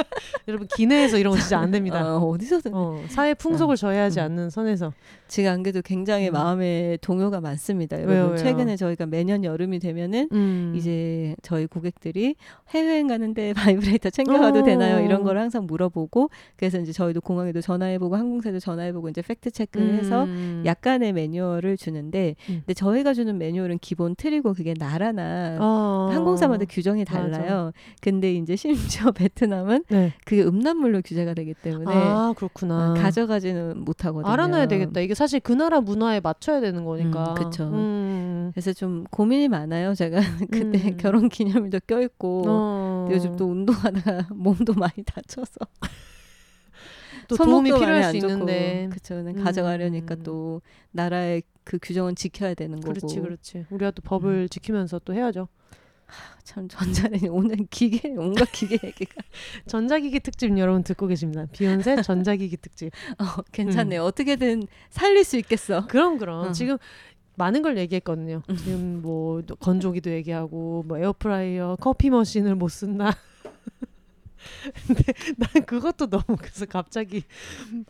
여러분 기내에서 이런 거 진짜 안 됩니다. 어, 어디서든 어, 사회 풍속을 저해하지 음. 않는 선에서 지금 안 그래도 굉장히 음. 마음에 동요가 많습니다. 여러분 왜요, 왜요? 최근에 저희가 매년 여름이 되면은 음. 이제 저희 고객들이 해외여행 가는데 바이브레이터 챙겨가도 어. 되나요? 이런 걸 항상 물어보고 그래서 이제 저희도 공항에도 전화해보고 항공사도 전화해보고 이제 fact check를 해서 음. 약간의 매뉴얼을 주는데 음. 근데 저희가 주는 매뉴얼은 기본 틀이고 그게 나라나 어. 항공사마다 규정이 달라요. 근데 이제 심지어 베트남은 네. 그게 음란물로 규제가 되기 때문에 아 그렇구나. 가져가지는 못하거든요. 알아놔야 되겠다. 이게 사실 그 나라 문화에 맞춰야 되는 거니까. 음, 그쵸. 음. 그래서 좀 고민이 많아요. 제가 그때 음. 결혼 기념일도 껴있고 어. 요즘 또 운동하다가 몸도 많이 다쳐서 또 도움이 필요할 수. 있는데. 그쵸 음. 음. 가져가려니까 또 나라의 그 규정은 지켜야 되는 거고 그렇지, 그렇지. 우리가 또 법을 지키면서 또 해야죠. 참 전자레인지 오늘 기계 온갖 기계 얘기가 전자기기 특집 여러분 듣고 계십니다. 비욘세 전자기기 특집. 어, 괜찮네요 어떻게든 살릴 수 있겠어 그럼 그럼 어. 지금 많은 걸 얘기했거든요. 지금 뭐 건조기도 얘기하고 뭐 에어프라이어, 커피 머신을 못 쓴다. 근데 난 그것도 너무 그래서 갑자기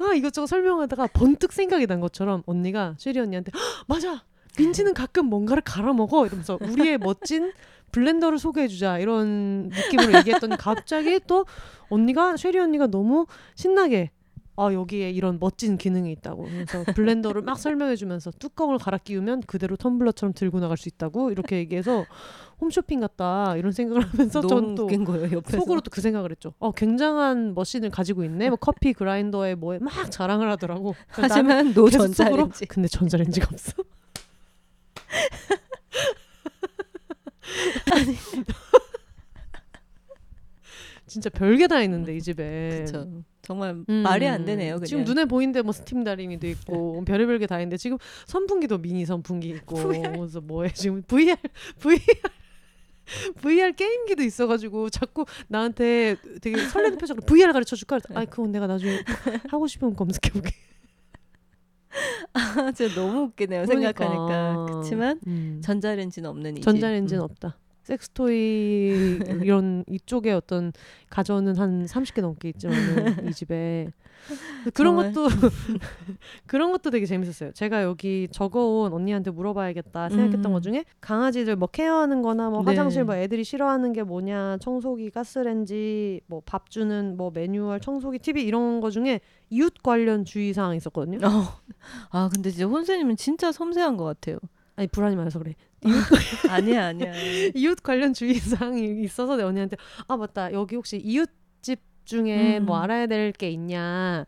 아 이것저것 설명하다가 번뜩 생각이 난 것처럼 언니가 쉐리 언니한테 "헉, 맞아 민지는 가끔 뭔가를 갈아 먹어 이러면서 우리의 멋진 블렌더를 소개해주자 이런 느낌으로 얘기했더니 갑자기 또 언니가 쉐리 언니가 너무 신나게 아 여기에 이런 멋진 기능이 있다고 그래서 블렌더를 막 설명해주면서 뚜껑을 갈아 끼우면 그대로 텀블러처럼 들고 나갈 수 있다고 이렇게 얘기해서 홈쇼핑 같다 이런 생각을 하면서 전또 웃긴 거예요 옆에서 속으로 또 그 생각을 했죠. 어 굉장한 machine을 가지고 있네. 뭐 커피 그라인더에 뭐에 막 자랑을 하더라고. 나는 하지만 no 계속 속으로, 전자레인지 근데 전자레인지가 없어. 진짜 별게 다 있는데 이 집에. 그쵸 정말 음. 말이 안 되네요 그냥 지금 눈에 보이는데 뭐 스팀 다리미도 있고 별의별 게 다 있는데 지금 선풍기도 미니 선풍기 있고 그래서 뭐해 지금 VR VR VR 게임기도 있어가지고 자꾸 나한테 되게 설레는 표정으로 VR 가르쳐 줄까? 아 그건 내가 나중에 하고 싶으면 검색해볼게. 아, 진짜 너무 웃기네요. 그러니까. 생각하니까. 그렇지만 음. 전자레인지는 없는 이 집. 전자레인지는 음. 없다. 섹스토이 이런 이쪽에 어떤 가전은 한 30개 넘게 있지만 이 집에 그런. 것도 그런 것도 되게 재밌었어요. 제가 여기 적어온 언니한테 물어봐야겠다 생각했던 음. 것 중에 강아지들 뭐 케어하는-거나 뭐 네. 화장실 뭐 애들이 싫어하는 게 뭐냐 청소기, 가스레인지, 뭐 밥 주는 뭐 매뉴얼, 청소기, TV 이런 거 중에 이웃 관련 주의사항 있었거든요. 어. 아 근데 진짜 혼세님은 진짜 섬세한 것 같아요. 아니 불안이 많아서 그래. 아니야 아니야. 이웃 관련 주의사항이 있어서 내 언니한테 아 맞다 여기 혹시 이웃집 중에 음. 뭐 알아야 될 게 있냐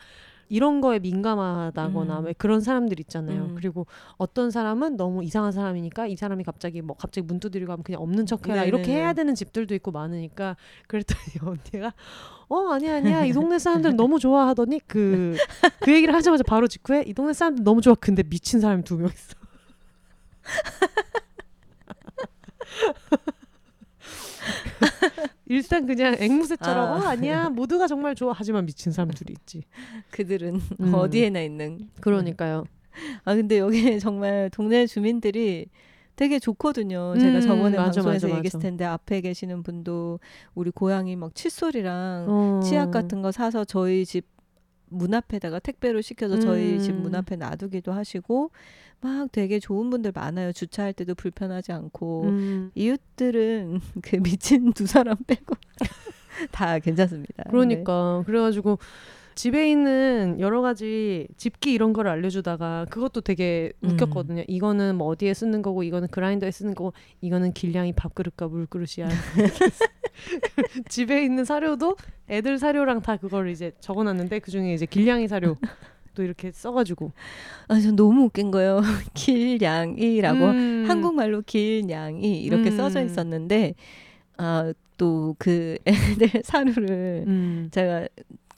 이런 거에 민감하다거나 음. 왜 그런 사람들 있잖아요. 음. 그리고 어떤 사람은 너무 이상한 사람이니까 이 사람이 갑자기 뭐 갑자기 문 두드리고 하면 그냥 없는 척해라 이렇게 네네네. 해야 되는 집들도 있고 많으니까 그랬더니 언니가 어 아니야 아니야 이 동네 사람들 너무 좋아하더니 그그 얘기를 하자마자 바로 직후에 이 동네 사람들 너무 좋아 근데 미친 사람이 두 명 있어. 일단 그냥 앵무새처럼 아. 어 아니야 모두가 정말 좋아 하지만 미친 사람들이 있지. 그들은 음. 어디에나 있는. 그러니까요. 아 근데 여기 정말 동네 주민들이 되게 좋거든요. 제가 음, 저번에 맞아, 방송에서 맞아, 얘기했을 맞아. 텐데 앞에 계시는 분도 우리 고양이 막 칫솔이랑 어. 치약 같은 거 사서 저희 집 문 앞에다가 택배로 시켜서 저희 음. 집문 앞에 놔두기도 하시고 막 되게 좋은 분들 많아요. 주차할 때도 불편하지 않고 음. 이웃들은 그 미친 두 사람 빼고 다 괜찮습니다. 그러니까 그래가지고 집에 있는 여러 가지 집기 이런 거를 알려주다가 그것도 되게 음. 웃겼거든요. 이거는 뭐 어디에 쓰는 거고 이거는 그라인더에 쓰는 거고 이거는 길냥이 밥그릇과 물그릇이야. 집에 있는 사료도 애들 사료랑 다 그걸 이제 적어놨는데 그 중에 이제 길냥이 사료 또 이렇게 써가지고 아, 전 너무 웃긴 거예요. 길냥이라고 음. 한국말로 길냥이 이렇게 음. 써져 있었는데 아, 또 그 애들 사료를 음. 제가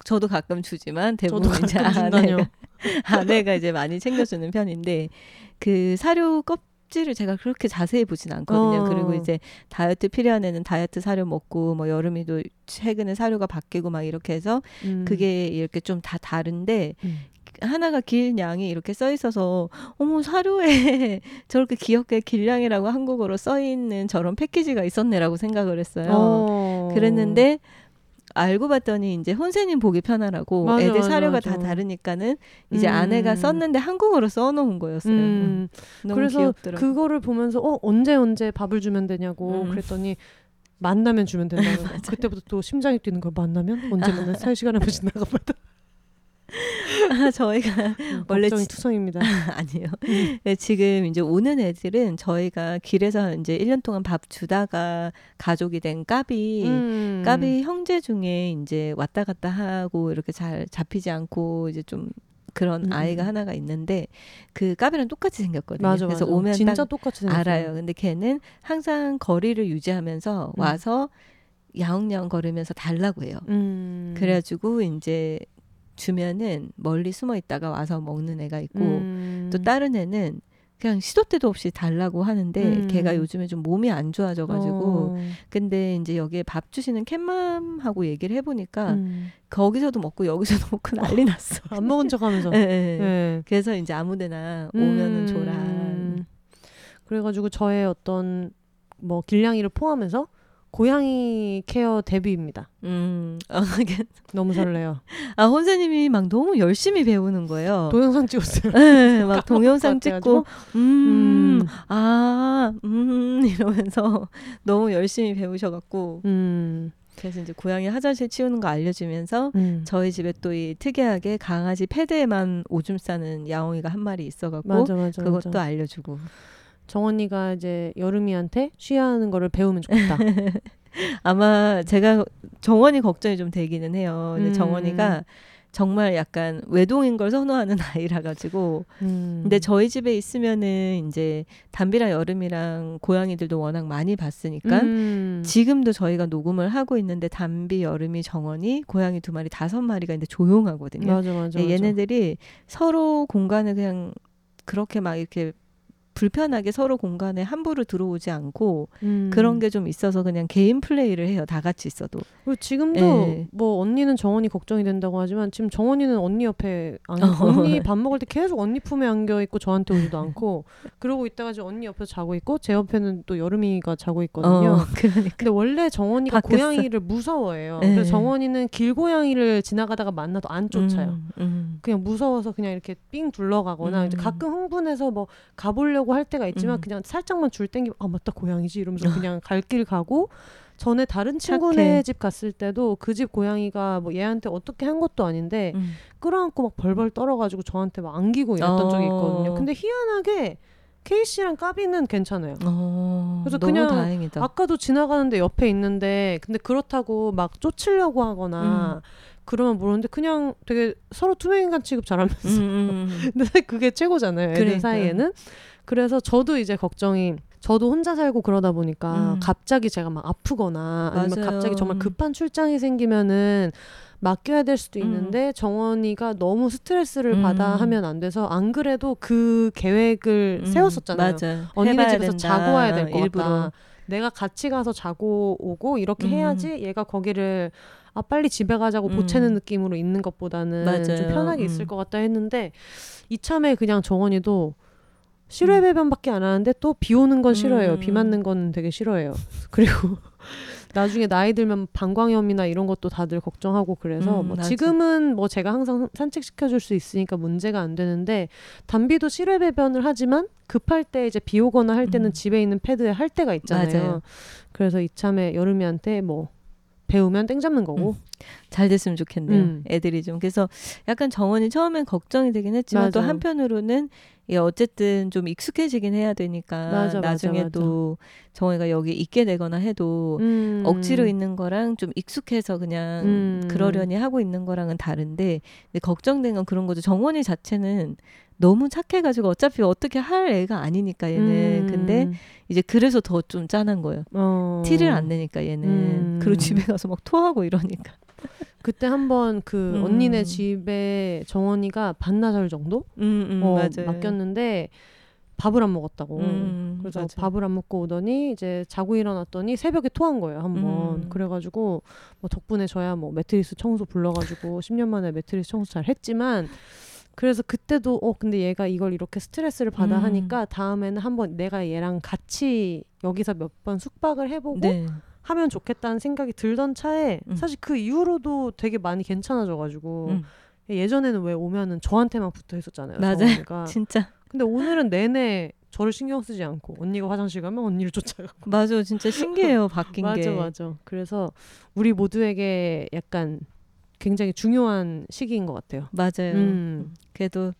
저도 가끔 주지만 대부분 저도 이제 가끔 아내가. 아내가 이제 많이 챙겨주는 편인데 그 사료 껍질을 제가 그렇게 자세히 보진 않거든요. 어. 그리고 이제 다이어트 필요한 애는 다이어트 사료 먹고 뭐 여름이도 최근에 사료가 바뀌고 막 이렇게 해서 음. 그게 이렇게 좀 다 다른데 음. 하나가 길냥이 이렇게 써 있어서 어머 사료에 저렇게 귀엽게 길냥이라고 한국어로 써 있는 저런 패키지가 있었네라고 생각을 했어요. 어. 그랬는데 알고 봤더니 이제 혼세님 보기 편하라고 맞아, 애들 맞아, 사료가 맞아. 다 다르니까는 이제 음. 아내가 썼는데 한국어로 써놓은 거였어요. 음. 너무 그래서 귀엽더라고. 그거를 보면서 어 언제 언제 밥을 주면 되냐고 음. 그랬더니 만나면 주면 된다는 거. 그때부터 또 심장이 뛰는 거 만나면 언제 만나 살 시간 한번 지나가봐도 아, 저희가 원래 걱정이 지- 투성입니다. 아니에요. 네, 지금 이제 오는 애들은 저희가 길에서 이제 1년 동안 밥 주다가 가족이 된 까비 음. 까비 형제 중에 이제 왔다 갔다 하고 이렇게 잘 잡히지 않고 이제 좀 그런 음. 아이가 하나가 있는데 그 까비랑 똑같이 생겼거든요. 맞아 그래서 맞아. 오면 진짜 딱 똑같이 생겼어요. 알아요. 근데 걔는 항상 거리를 유지하면서 음. 와서 야옹야옹 거리면서 달라고 해요. 음. 그래가지고 이제 주면은 멀리 숨어 있다가 와서 먹는 애가 있고 음. 또 다른 애는 그냥 시도 때도 없이 달라고 하는데 음. 걔가 요즘에 좀 몸이 안 좋아져 가지고 어. 근데 이제 여기에 밥 주시는 캣맘하고 얘기를 해보니까 음. 거기서도 먹고 여기서도 먹고 난리 났어. 안 먹은 척하면서. 예, 예. 네. 그래서 이제 아무데나 오면은 음. 줘라. 그래가지고 저의 어떤 뭐 길냥이를 포함해서 고양이 케어 데뷔입니다. 음, 너무 설레요. 아 혼세님이 막 너무 열심히 배우는 거예요. 동영상 찍었어요. 예, 막 동영상 것 찍고 같아가지고. 음, 음. 아, 음 이러면서 너무 열심히 배우셔갖고 음. 그래서 이제 고양이 화장실 치우는 거 알려주면서 음. 저희 집에 또 이 특이하게 강아지 패드에만 오줌 싸는 야옹이가 한 마리 있어갖고 맞아 맞아. 그것도 맞아. 알려주고 정언니가 이제 여름이한테 쉬하는 거를 배우면 좋겠다. 아마 제가 정원이 걱정이 좀 되기는 해요. 근데 음. 정원이가 정말 약간 외동인 걸 선호하는 아이라 가지고 음. 근데 저희 집에 있으면은 이제 담비랑 여름이랑 고양이들도 워낙 많이 봤으니까 음. 지금도 저희가 녹음을 하고 있는데 담비, 여름이, 정원이 고양이 두 마리 다섯 마리가 있는데 조용하거든요. 맞아 맞아. 예, 맞아. 얘네들이 서로 공간을 그냥 그렇게 막 이렇게 불편하게 서로 공간에 함부로 들어오지 않고 음. 그런 게 좀 있어서 그냥 개인 플레이를 해요. 다 같이 있어도. 그리고 지금도 예. 뭐 언니는 정원이 걱정이 된다고 하지만 지금 정원이는 언니 옆에 안, 언니 밥 먹을 때 계속 언니 품에 안겨 있고 저한테 오지도 않고 그러고 있다가 이제 언니 옆에서 자고 있고 제 옆에는 또 여름이가 자고 있거든요. 어, 그러니까. 근데 원래 정원이가 바뀌었어. 고양이를 무서워해요. 예. 그래서 정원이는 길고양이를 지나가다가 만나도 안 쫓아요. 음, 음. 그냥 무서워서 그냥 이렇게 삥 둘러가거나 음. 이제 가끔 흥분해서 뭐 가보려고 할 때가 있지만 음. 그냥 살짝만 줄 땡기면 아 맞다 고양이지 이러면서 그냥 갈 길 가고 전에 다른 친구네 착해. 집 갔을 때도 그 집 고양이가 뭐 얘한테 어떻게 한 것도 아닌데 음. 끌어안고 막 벌벌 떨어가지고 저한테 막 안기고 이랬던 어. 적이 있거든요. 근데 희한하게 케이 씨랑 까비는 괜찮아요. 어, 그래서 그냥 다행이다. 아까도 지나가는데 옆에 있는데 근데 그렇다고 막 쫓으려고 하거나 그러면 모르는데 그냥 되게 서로 투명인간 취급 잘하면서 음, 음, 음. 근데 그게 최고잖아요. 애들 그러니까. 사이에는. 그래서 저도 이제 걱정이 저도 혼자 살고 그러다 보니까 음. 갑자기 제가 막 아프거나 아니면 맞아요. 갑자기 정말 급한 출장이 생기면은 맡겨야 될 수도 있는데 정원이가 너무 스트레스를 음. 받아 하면 안 돼서 안 그래도 그 계획을 음, 세웠었잖아요. 맞아. 언니네 집에서 된다. 자고 와야 될 것. 같다. 내가 같이 가서 자고 오고 이렇게 음. 해야지 얘가 거기를 아 빨리 집에 가자고 음. 보채는 느낌으로 있는 것보다는 맞아요. 좀 편하게 있을 음. 것 같다 했는데 이참에 그냥 정원이도 실외 배변밖에 안 하는데 또 비 오는 건 싫어해요. 음. 비 맞는 건 되게 싫어해요. 그리고 나중에 나이 들면 방광염이나 이런 것도 다들 걱정하고 그래서 음, 뭐. 지금은 뭐 제가 항상 산책시켜 줄 수 있으니까 문제가 안 되는데 담비도 실외 배변을 하지만 급할 때 이제 비 오거나 할 때는 음. 집에 있는 패드에 할 때가 있잖아요. 맞아요. 그래서 이참에 여름이한테 뭐 배우면 땡 잡는 거고. 잘 됐으면 좋겠네요. 음. 애들이 좀 그래서 약간 정원이 처음엔 걱정이 되긴 했지만 또 맞아. 한편으로는 예, 어쨌든 좀 익숙해지긴 해야 되니까 맞아, 맞아, 나중에 맞아. 또 정원이가 여기 있게 되거나 해도 음. 억지로 있는 거랑 좀 익숙해서 그냥 음. 그러려니 하고 있는 거랑은 다른데 근데 걱정된 건 그런 거죠. 정원이 자체는 너무 착해가지고 어차피 어떻게 할 애가 아니니까 얘는 음. 근데 이제 그래서 더 좀 짠한 거예요. 어. 티를 안 내니까 얘는 음. 그리고 집에 가서 막 토하고 이러니까 그때 한번 그 음. 언니네 집에 정원이가 반나절 정도 음, 음, 어. 맡겼는데 밥을 안 먹었다고. 음, 그래서 맞아. 밥을 안 먹고 오더니 이제 자고 일어났더니 새벽에 토한 거예요 한번. 음. 그래가지고 뭐 덕분에 저야 뭐 매트리스 청소 불러가지고 10년 만에 매트리스 청소 잘 했지만 그래서 그때도 어 근데 얘가 이걸 이렇게 스트레스를 받아 음. 하니까 다음에는 한번 내가 얘랑 같이 여기서 몇 번 숙박을 해보고 네. 하면 좋겠다는 생각이 들던 차에 음. 사실 그 이후로도 되게 많이 괜찮아져가지고 음, 예전에는 왜 오면은 저한테만 붙어 있었잖아요. 정원이가. 진짜 근데 오늘은 내내 저를 신경 쓰지 않고 언니가 화장실 가면 언니를 쫓아가고. 맞아 진짜 신기해요 바뀐 맞아 게 맞아. 그래서 우리 모두에게 약간 굉장히 중요한 시기인 것 같아요. 맞아요. 음. 그래도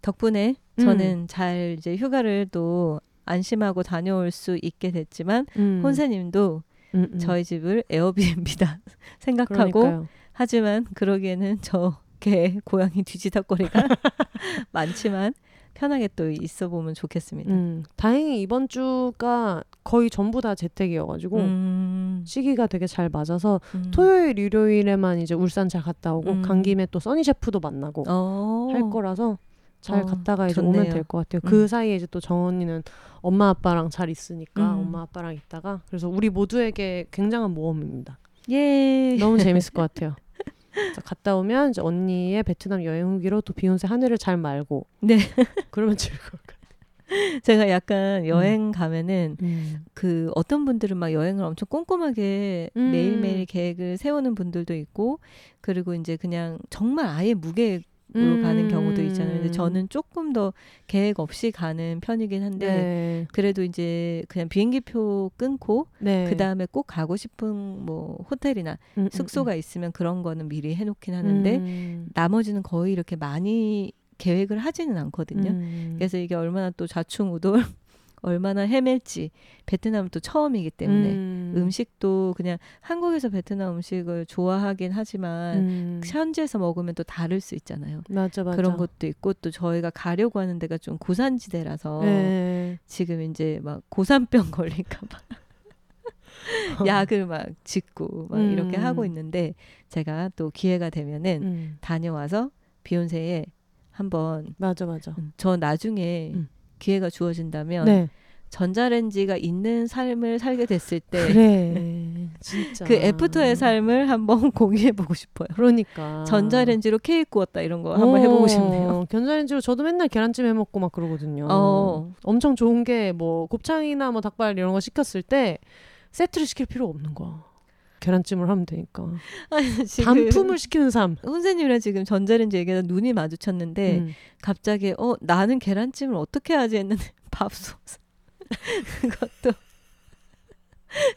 덕분에 저는 잘 이제 휴가를 또 안심하고 다녀올 수 있게 됐지만 음. 혼세님도 음, 음. 저희 집을 에어비앤비다 생각하고 그러니까요. 하지만 그러기에는 저개 고양이 뒤지다거리가 많지만 편하게 또 있어 보면 좋겠습니다. 음. 다행히 이번 주가 거의 전부 다 재택이어가지고 음, 시기가 되게 잘 맞아서 음. 토요일 일요일에만 이제 울산 잘 갔다 오고 음. 간 김에 또 써니 셰프도 만나고 어, 할 거라서 잘 어, 갔다가 이제 좋네요. 오면 될 것 같아요. 음. 그 사이에 이제 또 정언니는 엄마 아빠랑 잘 있으니까 음. 엄마 아빠랑 있다가 그래서 우리 모두에게 굉장한 모험입니다. 예. 너무 재밌을 것 같아요. 자, 갔다 오면 이제 언니의 베트남 여행 후기로 또 비욘세 하늘을 잘 말고 네. 그러면 즐거울 것 같아요. 제가 약간 여행 가면은 음. 그 어떤 분들은 막 여행을 엄청 꼼꼼하게 음. 매일매일 계획을 세우는 분들도 있고 그리고 이제 그냥 정말 아예 무계획으로 음. 가는 경우도 있잖아요. 근데 저는 조금 더 계획 없이 가는 편이긴 한데 네. 그래도 이제 그냥 비행기표 끊고 네. 그 다음에 꼭 가고 싶은 뭐 호텔이나 음, 음, 숙소가 있으면 그런 거는 미리 해놓긴 음. 하는데 음. 나머지는 거의 이렇게 많이 계획을 하지는 않거든요. 음. 그래서 이게 얼마나 또 좌충우돌 얼마나 헤맬지 베트남은 또 처음이기 때문에 음. 식도 그냥 한국에서 베트남 음식을 좋아하긴 하지만 음. 현지에서 먹으면 또 다를 수 있잖아요. 맞아 맞아 그런 것도 있고 또 저희가 가려고 하는 데가 좀 고산지대라서 네. 지금 이제 막 고산병 걸릴까봐 약을 막 짓고 막 이렇게 음. 하고 있는데 제가 또 기회가 되면은 음. 다녀와서 비욘세에 한번 맞아 맞아 음, 저 나중에 음. 기회가 주어진다면 네. 전자레인지가 있는 삶을 살게 됐을 때그 그래. 진짜. 애프터의 삶을 한번 공유해 보고 싶어요. 그러니까. 전자레인지로 케이크 구웠다 이런 거 한번 해보고 싶네요. 어, 전자레인지로 저도 맨날 계란찜 해 먹고 막 그러거든요. 어. 엄청 좋은 게 뭐 곱창이나 뭐 닭발 이런 거 시켰을 때 세트를 시킬 필요가 없는 거야. 계란찜을 하면 되니까. 아니, 단품을 시키는 삶. 혼세님이랑 지금 전자레인지 얘기하다 눈이 마주쳤는데 음. 갑자기 어 나는 계란찜을 어떻게 하지 했는데 밥솥 그것도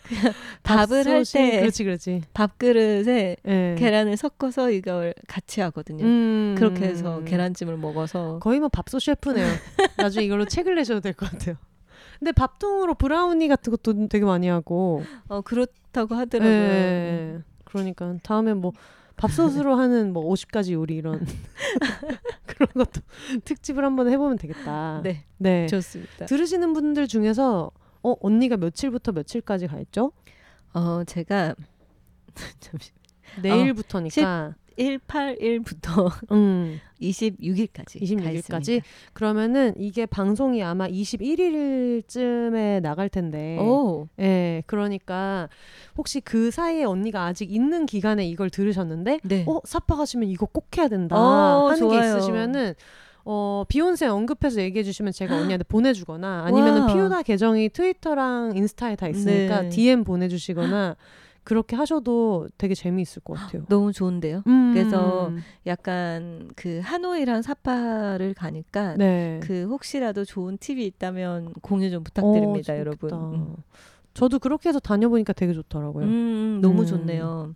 그냥 밥을 할 때 그렇지 그렇지. 밥그릇에 예. 계란을 섞어서 이걸 같이 하거든요. 음. 그렇게 해서 계란찜을 먹어서 거의 뭐 밥솥 셰프네요. 나중에 이걸로 책을 내셔도 될 것 같아요. 근데 밥통으로 브라우니 같은 것도 되게 많이 하고. 어 그렇다고 하더라고요. 예. 그러니까 다음에 뭐 밥솥으로 하는 뭐 50가지 요리 이런 그런 것도 특집을 한번 해보면 되겠다. 네, 네. 좋습니다. 들으시는 분들 중에서 어 언니가 며칠부터 며칠까지 가 있죠? 어 제가 잠시 내일부터니까 181부터 음, 26일까지 26일까지 그러면은 이게 방송이 아마 21일쯤에 나갈 텐데 오, 예, 그러니까 혹시 그 사이에 언니가 아직 있는 기간에 이걸 들으셨는데 네. 어 사파 가시면 이거 꼭 해야 된다 어, 하는 게 좋아요. 있으시면은 어 비욘세 언급해서 얘기해 주시면 제가 언니한테 보내주거나 아니면은 와. 피우다 계정이 트위터랑 인스타에 다 있으니까 네. DM 보내주시거나 그렇게 하셔도 되게 재미있을 것 같아요. 너무 좋은데요. 음. 그래서 약간 그 하노이랑 사파를 가니까 네. 그 혹시라도 좋은 팁이 있다면 공유 좀 부탁드립니다, 어, 여러분. 음. 저도 그렇게 해서 다녀보니까 되게 좋더라고요. 음, 음, 너무 음. 좋네요.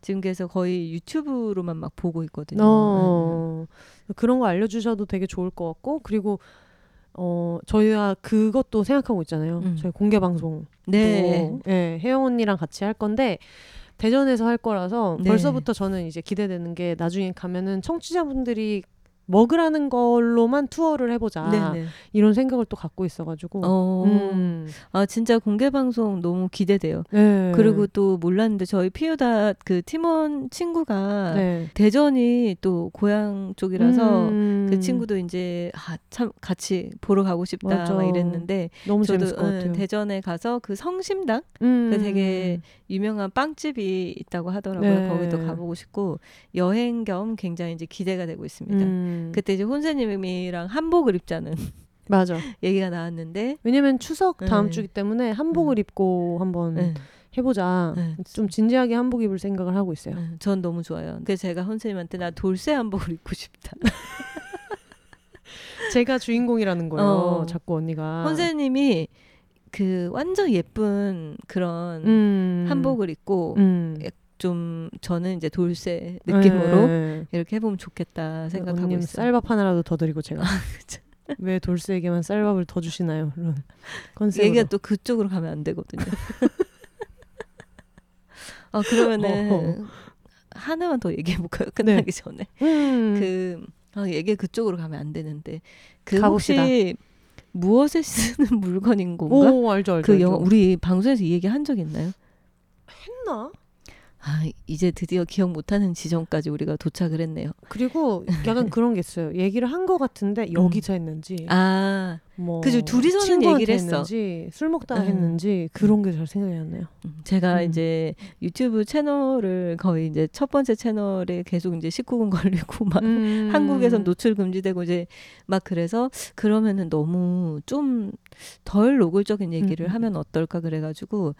지금 그래서 거의 유튜브로만 막 보고 있거든요. 어, 그런 거 알려주셔도 되게 좋을 것 같고 그리고 어 저희가 그것도 생각하고 있잖아요. 음. 저희 공개 방송. 네. 예, 혜영 언니랑 같이 할 건데 대전에서 할 거라서 네. 벌써부터 저는 이제 기대되는 게 나중에 가면은 청취자분들이 먹으라는 걸로만 투어를 해보자 네네. 이런 생각을 또 갖고 있어가지고. 어, 음. 아 진짜 공개 방송 너무 기대돼요. 네. 그리고 또 몰랐는데 저희 피우다 그 팀원 친구가 네. 대전이 또 고향 쪽이라서 음. 그 친구도 이제 아, 참 같이 보러 가고 싶다. 막 이랬는데 너무 저도 재밌을 것 응, 같아요. 대전에 가서 그 성심당 음. 그 되게 유명한 빵집이 있다고 하더라고요. 네. 거기도 가보고 싶고 여행 겸 굉장히 이제 기대가 되고 있습니다. 음. 그때 이제 혼세님이랑 한복을 입자는 맞아. 얘기가 나왔는데 왜냐면 추석 다음 네. 주기 때문에 한복을 입고 한번 네. 해보자. 네. 좀 진지하게 한복 입을 생각을 하고 있어요. 네, 전 너무 좋아요. 그래서 제가 혼세님한테 나 돌쇠 한복을 입고 싶다. 제가 주인공이라는 거예요. 어. 자꾸 언니가. 혼세님이 그 완전 예쁜 그런 음. 한복을 입고 음. 좀 저는 이제 돌쇠 느낌으로 네. 이렇게 해보면 좋겠다 생각하고 있어요. 쌀밥 하나라도 더 드리고 제가. 그쵸. 왜 돌쇠에게만 쌀밥을 더 주시나요? 이런 컨셉으로. 얘기가 또 그쪽으로 가면 안 되거든요. 어 그러면은 어허. 하나만 더 얘기해 볼까요? 끝나기 전에 음. 그 아, 얘기 그쪽으로 가면 안 되는데 그 가봅시다. 혹시 무엇에 쓰는 물건인 건가? 오 알죠 알죠. 그 알죠. 영화 우리 방송에서 이 얘기 한 적 있나요? 했나? 아 이제 드디어 기억 못하는 지점까지 우리가 도착을 했네요. 그리고 약간 그런 게 있어요. 얘기를 한 것 같은데 여기서 했는지. 아 뭐 그죠, 둘이서는 얘기를 했어. 했는지 술 먹다가 음. 했는지 그런 게 잘 생각이 안 나요. 음, 제가 음. 이제 유튜브 채널을 거의 이제 첫 번째 채널에 계속 이제 19금 걸리고 막 음. 한국에선 노출 금지되고 이제 막 그래서 그러면은 너무 좀 덜 노골적인 얘기를 음, 음. 하면 어떨까 그래가지고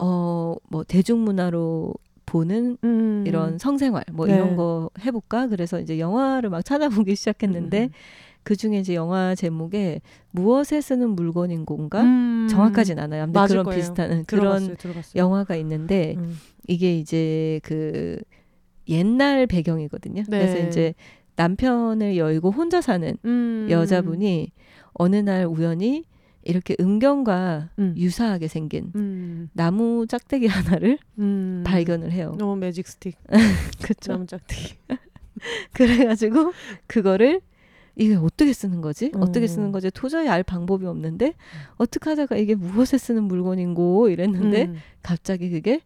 어 뭐 대중문화로 보는 음. 이런 성생활 뭐 네. 이런 거 해볼까 그래서 이제 영화를 막 찾아보기 시작했는데 음. 그 중에 이제 영화 제목에 무엇에 쓰는 물건인 건가 음. 정확하진 않아요. 아무튼 그런 거예요. 비슷한 응, 들어봤어요, 그런 들어봤어요. 영화가 있는데 음. 이게 이제 그 옛날 배경이거든요. 네. 그래서 이제 남편을 열고 혼자 사는 음. 여자분이 어느 날 우연히 이렇게 음경과 음. 유사하게 생긴 음. 나무 짝대기 하나를 음. 발견을 해요. 너무 매직 스틱. 그렇죠. 나무 짝대기. 그래가지고 그거를 이게 어떻게 쓰는 거지? 음. 어떻게 쓰는 거지? 도저히 알 방법이 없는데 어떻게 하다가 이게 무엇에 쓰는 물건인고 이랬는데 음. 갑자기 그게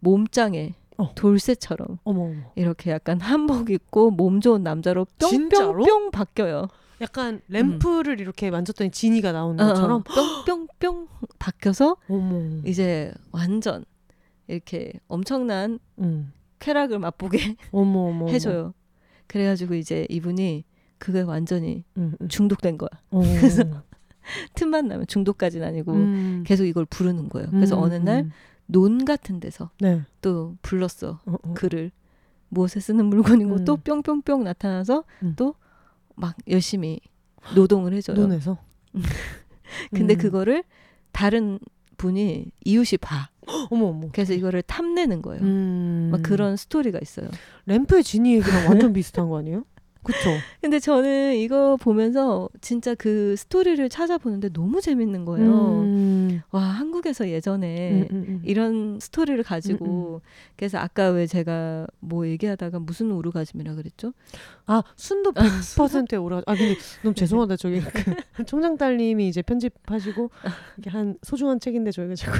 몸짱에 어. 돌쇠처럼 어머 어머. 이렇게 약간 한복 입고 몸 좋은 남자로? 뿅뿅뿅 바뀌어요. 약간 램프를 이렇게 만졌더니 지니가 나오는 것처럼 어, 뿅뿅뿅 박혀서 어머. 이제 완전 이렇게 엄청난 응. 쾌락을 맛보게 어머 어머. 해줘요. 그래가지고 이제 이분이 그게 완전히 응, 응. 중독된 거야. 어. 그래서 틈만 나면 중독까지는 아니고 음. 계속 이걸 부르는 거예요. 그래서 음. 어느 날 논 같은 데서 네. 또 불렀어 어, 어. 글을 무엇에 쓰는 물건이고 음. 또 뿅뿅뿅 나타나서 음. 또 막 열심히 노동을 해줘요. 눈에서. 근데 음. 그거를 다른 분이 이웃이 봐. 어머 어머. 그래서 이거를 탐내는 거예요. 음. 막 그런 스토리가 있어요. 램프의 지니 얘기랑 완전 비슷한 거 아니에요? 그쵸? 근데 저는 이거 보면서 진짜 그 스토리를 찾아보는데 너무 재밌는 거예요. 음. 와 한국에서 예전에 음, 음, 음. 이런 스토리를 가지고 그래서 아까 왜 제가 뭐 얘기하다가 무슨 오르가즘이라 그랬죠? 아 순도 100%에 오라. 아 근데 너무 죄송하다 저기 그 총장 딸님이 이제 편집하시고 이게 한 소중한 책인데 저희가 자꾸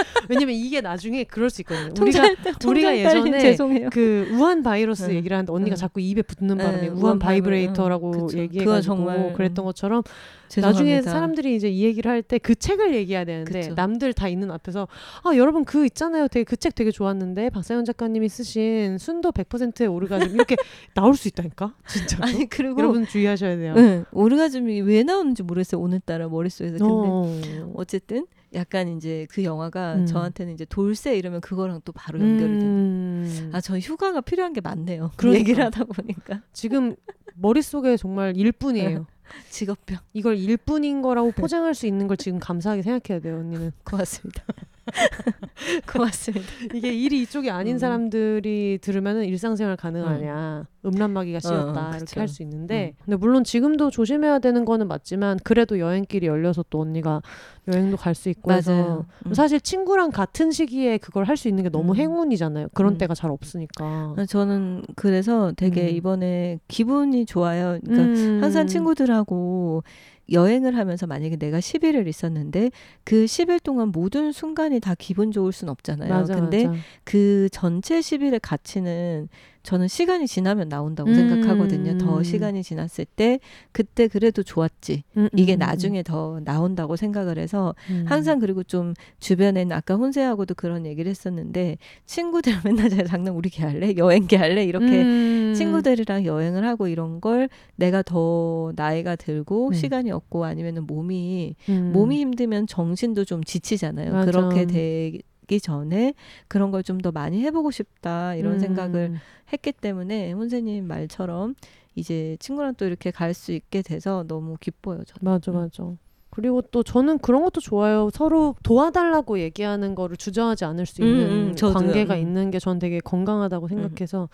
왜냐면 이게 나중에 그럴 수 있거든요. 우리가 우리가 예전에. 그 우한 바이러스 응. 얘기를 하는데 언니가 응. 자꾸 입에 붙는 바람에 응, 우한 바이브레이터라고 그쵸. 얘기해가지고 그랬던 응. 것처럼 죄송합니다. 나중에 사람들이 이제 이 얘기를 할 때 그 책을 얘기해야 되는데 그쵸. 남들 다 있는 앞에서 아 여러분 그 있잖아요 되게 그 책 되게 좋았는데 박사연 작가님이 쓰신 순도 100%의 오르가즘 이렇게 나올 수 있다니까 진짜 아니 그리고 여러분 주의하셔야 돼요. 응, 오르가즘이 왜 나오는지 모르겠어요. 오늘따라 머릿속에서 근데 어. 어쨌든 약간 이제 그 영화가 음. 저한테는 이제 돌쇠 이러면 그거랑 또 바로 연결이. 음. 아, 저 휴가가 필요한 게 많네요. 그러니까. 얘기를 하다 보니까 지금 머릿속에 정말 일뿐이에요. 직업병 이걸 일뿐인 거라고 포장할 수 있는 걸 지금 감사하게 생각해야 돼요, 언니는. 고맙습니다. 고맙습니다. 이게 일이 이쪽이 아닌 음. 사람들이 들으면은 일상생활 가능하냐, 음 란마귀가 씌었다 어, 이렇게 그쵸. 할수 있는데, 근데 물론 지금도 조심해야 되는 거는 맞지만 그래도 여행길이 열려서 또 언니가 여행도 갈 수 있고 해서. 음. 사실 친구랑 같은 시기에 그걸 할 수 있는 게 너무 음. 행운이잖아요. 그런 음. 때가 잘 없으니까. 아, 저는 그래서 되게 음. 이번에 기분이 좋아요. 그러니까 음. 항상 친구들하고 여행을 하면서 만약에 내가 10일을 있었는데 그 10일 동안 모든 순간이 다 기분 좋을 순 없잖아요. 맞아, 근데 맞아. 그 전체 10일의 가치는 저는 시간이 지나면 나온다고 음. 생각하거든요. 더 시간이 지났을 때 그때 그래도 좋았지. 음, 이게 음, 나중에 더 나온다고 생각을 해서 음. 항상 그리고 좀 주변에는 아까 혼세하고도 그런 얘기를 했었는데 친구들 맨날 제가 장난 우리 개 할래 여행 개 할래 이렇게 음. 친구들이랑 여행을 하고 이런 걸 내가 더 나이가 들고 음. 시간이 없고 아니면은 몸이 음. 몸이 힘들면 정신도 좀 지치잖아요. 맞아. 그렇게 되 기 전에 그런 걸 좀 더 많이 해보고 싶다 이런 음. 생각을 했기 때문에 혼세님 말처럼 이제 친구랑 또 이렇게 갈 수 있게 돼서 너무 기뻐요. 저는. 맞아 음. 맞아. 그리고 또 저는 그런 것도 좋아요. 서로 도와달라고 얘기하는 거를 주저하지 않을 수 있는 음, 음. 관계가 음. 있는 게 전 되게 건강하다고 생각해서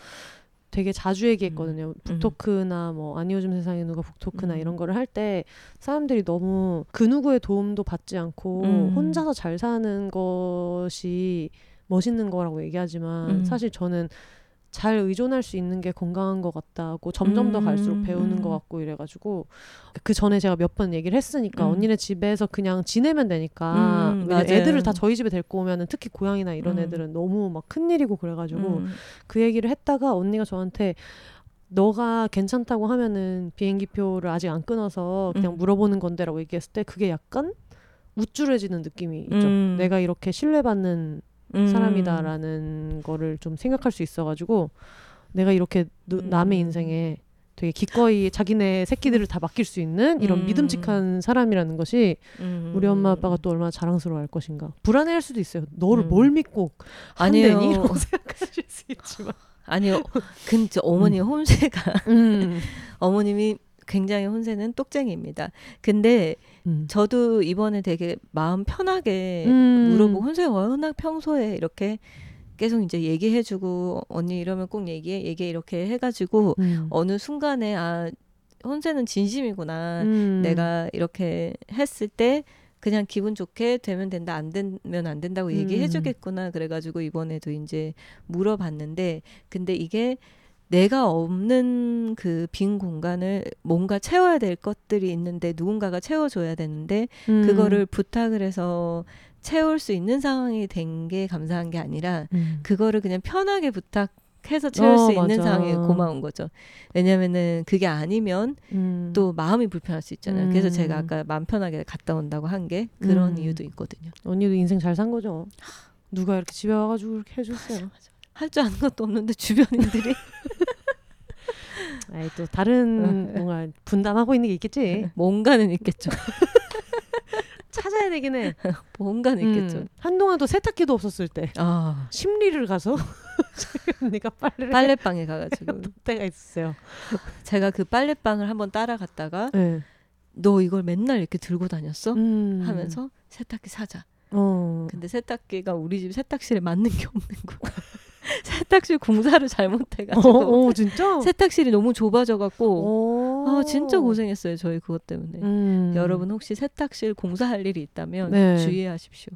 되게 자주 얘기했거든요. 북토크나 뭐 아니 요즘 세상에 누가 북토크나 음. 이런 거를 할 때 사람들이 너무 그 누구의 도움도 받지 않고 음. 혼자서 잘 사는 것이 멋있는 거라고 얘기하지만 음. 사실 저는 잘 의존할 수 있는 게 건강한 것 같다고 점점 더 갈수록 음, 배우는 음. 것 같고 이래가지고 그 전에 제가 몇 번 얘기를 했으니까 음. 언니네 집에서 그냥 지내면 되니까 음. 애들을 다 저희 집에 데리고 오면은 특히 고양이나 이런 음. 애들은 너무 막 큰일이고 그래가지고 음. 그 얘기를 했다가 언니가 저한테 너가 괜찮다고 하면은 비행기 표를 아직 안 끊어서 그냥 음. 물어보는 건데라고 얘기했을 때 그게 약간 우쭐해지는 느낌이 있죠. 음. 내가 이렇게 신뢰받는 음. 사람이다라는 거를 좀 생각할 수 있어가지고 내가 이렇게 누- 음. 남의 인생에 되게 기꺼이 자기네 새끼들을 다 맡길 수 있는 이런 음. 믿음직한 사람이라는 것이 음. 우리 엄마 아빠가 또 얼마나 자랑스러워할 것인가 불안해할 수도 있어요 너를 음. 뭘 믿고 아니에요. 이라고 생각하실 수 있지만 아니요. 근데 어머니 혼세가 음. 어머님이 굉장히 혼세는 똑쟁이입니다. 근데 음. 저도 이번에 되게 마음 편하게 음. 물어보고 혼세 워낙 평소에 이렇게 계속 이제 얘기해주고 언니 이러면 꼭 얘기해 얘기해 이렇게 해가지고 음. 어느 순간에 아 혼세는 진심이구나. 음. 내가 이렇게 했을 때 그냥 기분 좋게 되면 된다 안 되면 안 된다고 얘기해 음. 주겠구나 그래가지고 이번에도 이제 물어봤는데 근데 이게 내가 없는 그 빈 공간을 뭔가 채워야 될 것들이 있는데 누군가가 채워줘야 되는데 음. 그거를 부탁을 해서 채울 수 있는 상황이 된 게 감사한 게 아니라 음. 그거를 그냥 편하게 부탁 해서 채울 어, 수 있는 맞아. 상황이 고마운 거죠. 왜냐면은 그게 아니면 음. 또 마음이 불편할 수 있잖아요. 그래서 음. 제가 아까 마음 편하게 갔다 온다고 한 게 그런 음. 이유도 있거든요. 언니도 인생 잘 산 거죠. 누가 이렇게 집에 와가지고 이렇게 해줬어요. 할 줄 아는 것도 없는데 주변인들이 아이 또 다른 뭔가 분담하고 있는 게 있겠지. 뭔가는 있겠죠. 찾아야 되긴 해. 뭔가는 있겠죠. 음, 한동안 또 세탁기도 없었을 때 아 심리를 가서 언니가 빨래를 빨래방에 가가지고 때가 있었어요. 제가 그 빨래방을 한번 따라갔다가 네. 너 이걸 맨날 이렇게 들고 다녔어? 음. 하면서 세탁기 사자. 어. 근데 세탁기가 우리 집 세탁실에 맞는 게 없는 거야. 세탁실 공사를 어, 잘못해가지고 어, 진짜? 세탁실이 너무 좁아져갖고 오. 아 진짜 고생했어요 저희 그것 때문에. 음. 여러분 혹시 세탁실 공사할 일이 있다면 네. 주의하십시오.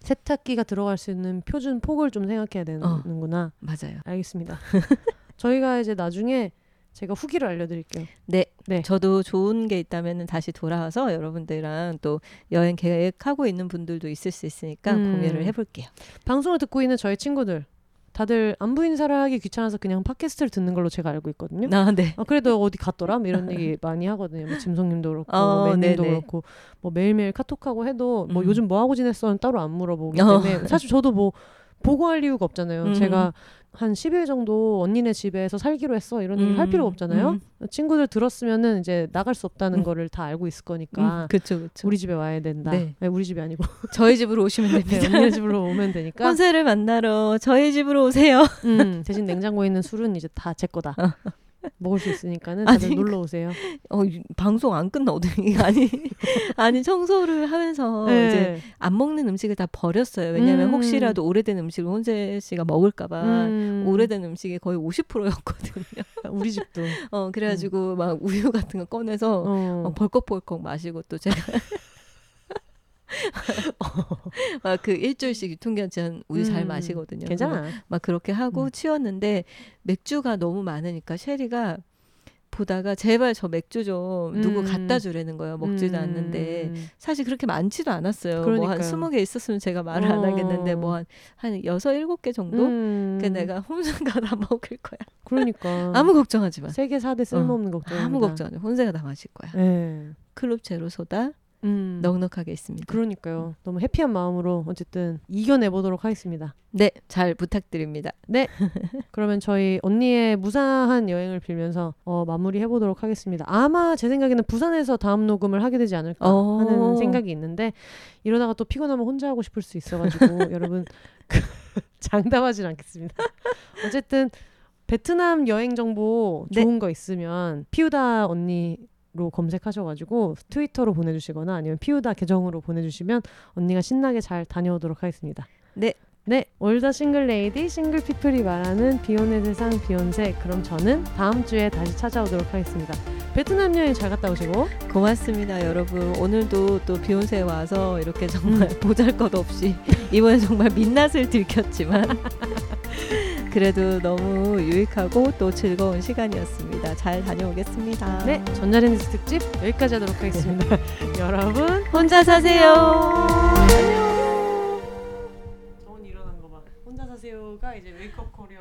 세탁기가 들어갈 수 있는 표준 폭을 좀 생각해야 되는구나. 맞아요. 알겠습니다. 저희가 이제 나중에 제가 후기를 알려드릴게요. 네. 네. 저도 좋은 게 있다면 다시 돌아와서 여러분들이랑 또 여행 계획하고 있는 분들도 있을 수 있으니까 음. 공유를 해볼게요. 방송을 듣고 있는 저희 친구들 다들 안부 인사를 하기 귀찮아서 그냥 팟캐스트를 듣는 걸로 제가 알고 있거든요. 아, 네. 아, 그래도 어디 갔더라? 뭐 이런 얘기 많이 하거든요. 뭐 짐송님도 그렇고, 어, 매님도 네네. 그렇고, 뭐 매일매일 카톡하고 해도 뭐 음. 요즘 뭐 하고 지냈어는 따로 안 물어보기 어. 때문에 사실 저도 뭐 보고할 이유가 없잖아요. 음. 제가 한 10일 정도 언니네 집에서 살기로 했어 이런 얘기 할 음, 필요가 없잖아요. 음. 친구들 들었으면은 이제 나갈 수 없다는 음. 거를 다 알고 있을 거니까 음, 그쵸 그쵸. 우리 집에 와야 된다. 네. 아니, 우리 집이 아니고 저희 집으로 오시면 네, 됩니다. 언니네 집으로 오면 되니까. 혼세를 만나러 저희 집으로 오세요. 음, 대신 냉장고에 있는 술은 이제 다 제 거다. 먹을 수 있으니까는 아니, 다들 놀러 오세요. 어, 이- 방송 안 끝나거든요. 아니 아니 청소를 하면서 네. 이제 안 먹는 음식을 다 버렸어요. 왜냐하면 음. 혹시라도 오래된 음식을 혼세 씨가 먹을까봐 음, 오래된 음식이 거의 50%였거든요. 우리 집도 어 그래가지고 막 우유 같은 거 꺼내서 어. 어, 벌컥벌컥 마시고 또 제가 막 그 일주일씩 유통기한 우유 잘 음, 마시거든요. 괜찮아. 막 그렇게 하고 음. 치웠는데 맥주가 너무 많으니까 셰리가 보다가 제발 저 맥주 좀 누구 음. 갖다 주라는 거예요. 먹지도 음. 않는데 사실 그렇게 많지도 않았어요. 뭐. 한 스무 개 있었으면 제가 말을 안 어. 하겠는데 뭐 한 한 여섯 일곱 개 정도. 음. 그 내가 혼자 가 다 먹을 거야. 그러니까 아무 걱정하지 마. 세계 4대 쓸모없는 걱정. 아무 걱정하지 마. 혼자가 다 마실 거야. 예. 클럽 제로 소다 음. 넉넉하게 있습니다. 그러니까요. 너무 해피한 마음으로 어쨌든 이겨내 보도록 하겠습니다. 네, 잘 부탁드립니다. 그러면 저희 언니의 무사한 여행을 빌면서 어, 마무리해 보도록 하겠습니다. 아마 제 생각에는 부산에서 다음 녹음을 하게 되지 않을까 어. 하는 생각이 있는데 이러다가 또 피곤하면 혼자 하고 싶을 수 있어가지고 여러분 장담하진 않겠습니다. 어쨌든 베트남 여행 정보 네. 좋은 거 있으면 피우다 언니 로 검색하셔가지고 트위터로 보내주시거나 아니면 피우다 계정으로 보내주시면 언니가 신나게 잘 다녀오도록 하겠습니다. 네. 네, All the single lady single people이 말하는 비혼의 세상 비욘세. 그럼 저는 다음 주에 다시 찾아오도록 하겠습니다. 베트남 여행 잘 갔다 오시고 고맙습니다, 여러분. 오늘도 또 비욘세에 와서 이렇게 정말 보잘것 없이 이번에 정말 민낯을 들켰지만 그래도 너무 유익하고 또 즐거운 시간이었습니다. 잘 다녀오겠습니다. 네, 전자레인지 특집 여기까지 하도록 하겠습니다. 여러분 혼자 사세요. 안녕. 정훈이 일어난 거 봐. 혼자 사세요가 이제 웨이크업 콜이어가지고 어디 아.